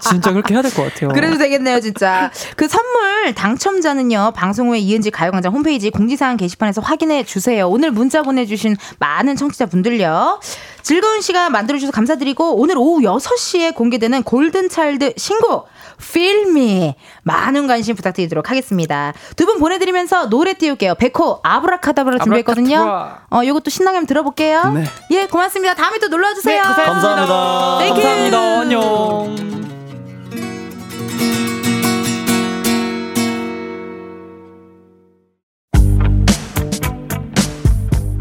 진짜 그렇게 해야 될 것 같아요. 그래도 되겠네요, 진짜. 그 선물 당첨자는요, 방송 후에 이은지 가요광장 홈페이지 공지사항 게시판에서 확인해 주세요. 오늘 문자 보내주신 많은 청취자분 들요. 즐거운 시간 만들어주셔서 감사드리고, 오늘 오후 6시에 공개되는 골든차일드 신곡, Feel Me. 많은 관심 부탁드리도록 하겠습니다. 두 분 보내드리면서 노래 띄울게요. 백호, 아브라카다브라 준비했거든요. 어, 요것도 신나게 한번 들어볼게요. 네. 예, 고맙습니다. 다음에 또 놀러주세요. 네. 감사합니다. You. 감사합니다. 안녕.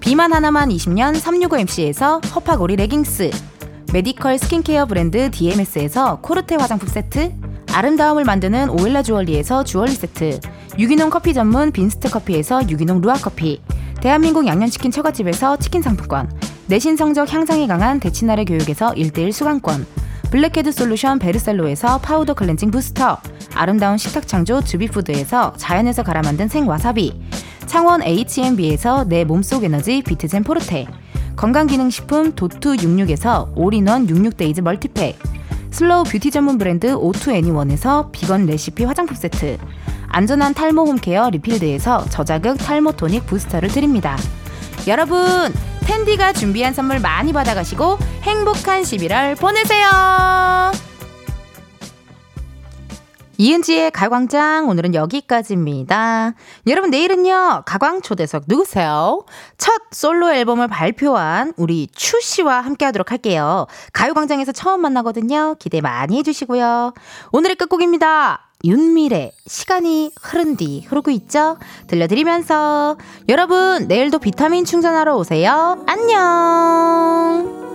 비만 하나만 20년 365MC에서 허파고리 레깅스. 메디컬 스킨케어 브랜드 DMS에서 코르테 화장품 세트. 아름다움을 만드는 오엘라 주얼리에서 주얼리 세트. 유기농 커피 전문 빈스트 커피에서 유기농 루아 커피. 대한민국 양념치킨 처갓집에서 치킨 상품권. 내신 성적 향상에 강한 대치나래 교육에서 1대1 수강권 블랙헤드 솔루션 베르셀로에서 파우더 클렌징 부스터 아름다운 식탁 창조 주비푸드에서 자연에서 갈아 만든 생와사비 창원 H&B에서 내 몸속 에너지 비트젠 포르테 건강기능식품 도투 66에서 올인원 66데이즈 멀티팩 슬로우 뷰티 전문 브랜드 오투 애니원에서 비건 레시피 화장품 세트 안전한 탈모 홈케어 리필드에서 저자극 탈모 토닉 부스터를 드립니다. 여러분 은디가 준비한 선물 많이 받아가시고 행복한 11월 보내세요 이은지의 가광장 오늘은 여기까지입니다. 여러분 내일은요 가광 초대석 누구세요? 첫 솔로 앨범을 발표한 우리 추 씨와 함께하도록 할게요. 가요광장에서 처음 만나거든요. 기대 많이 해주시고요. 오늘의 끝곡입니다. 윤미래 시간이 흐른 뒤 흐르고 있죠? 들려드리면서 여러분 내일도 비타민 충전하러 오세요. 안녕.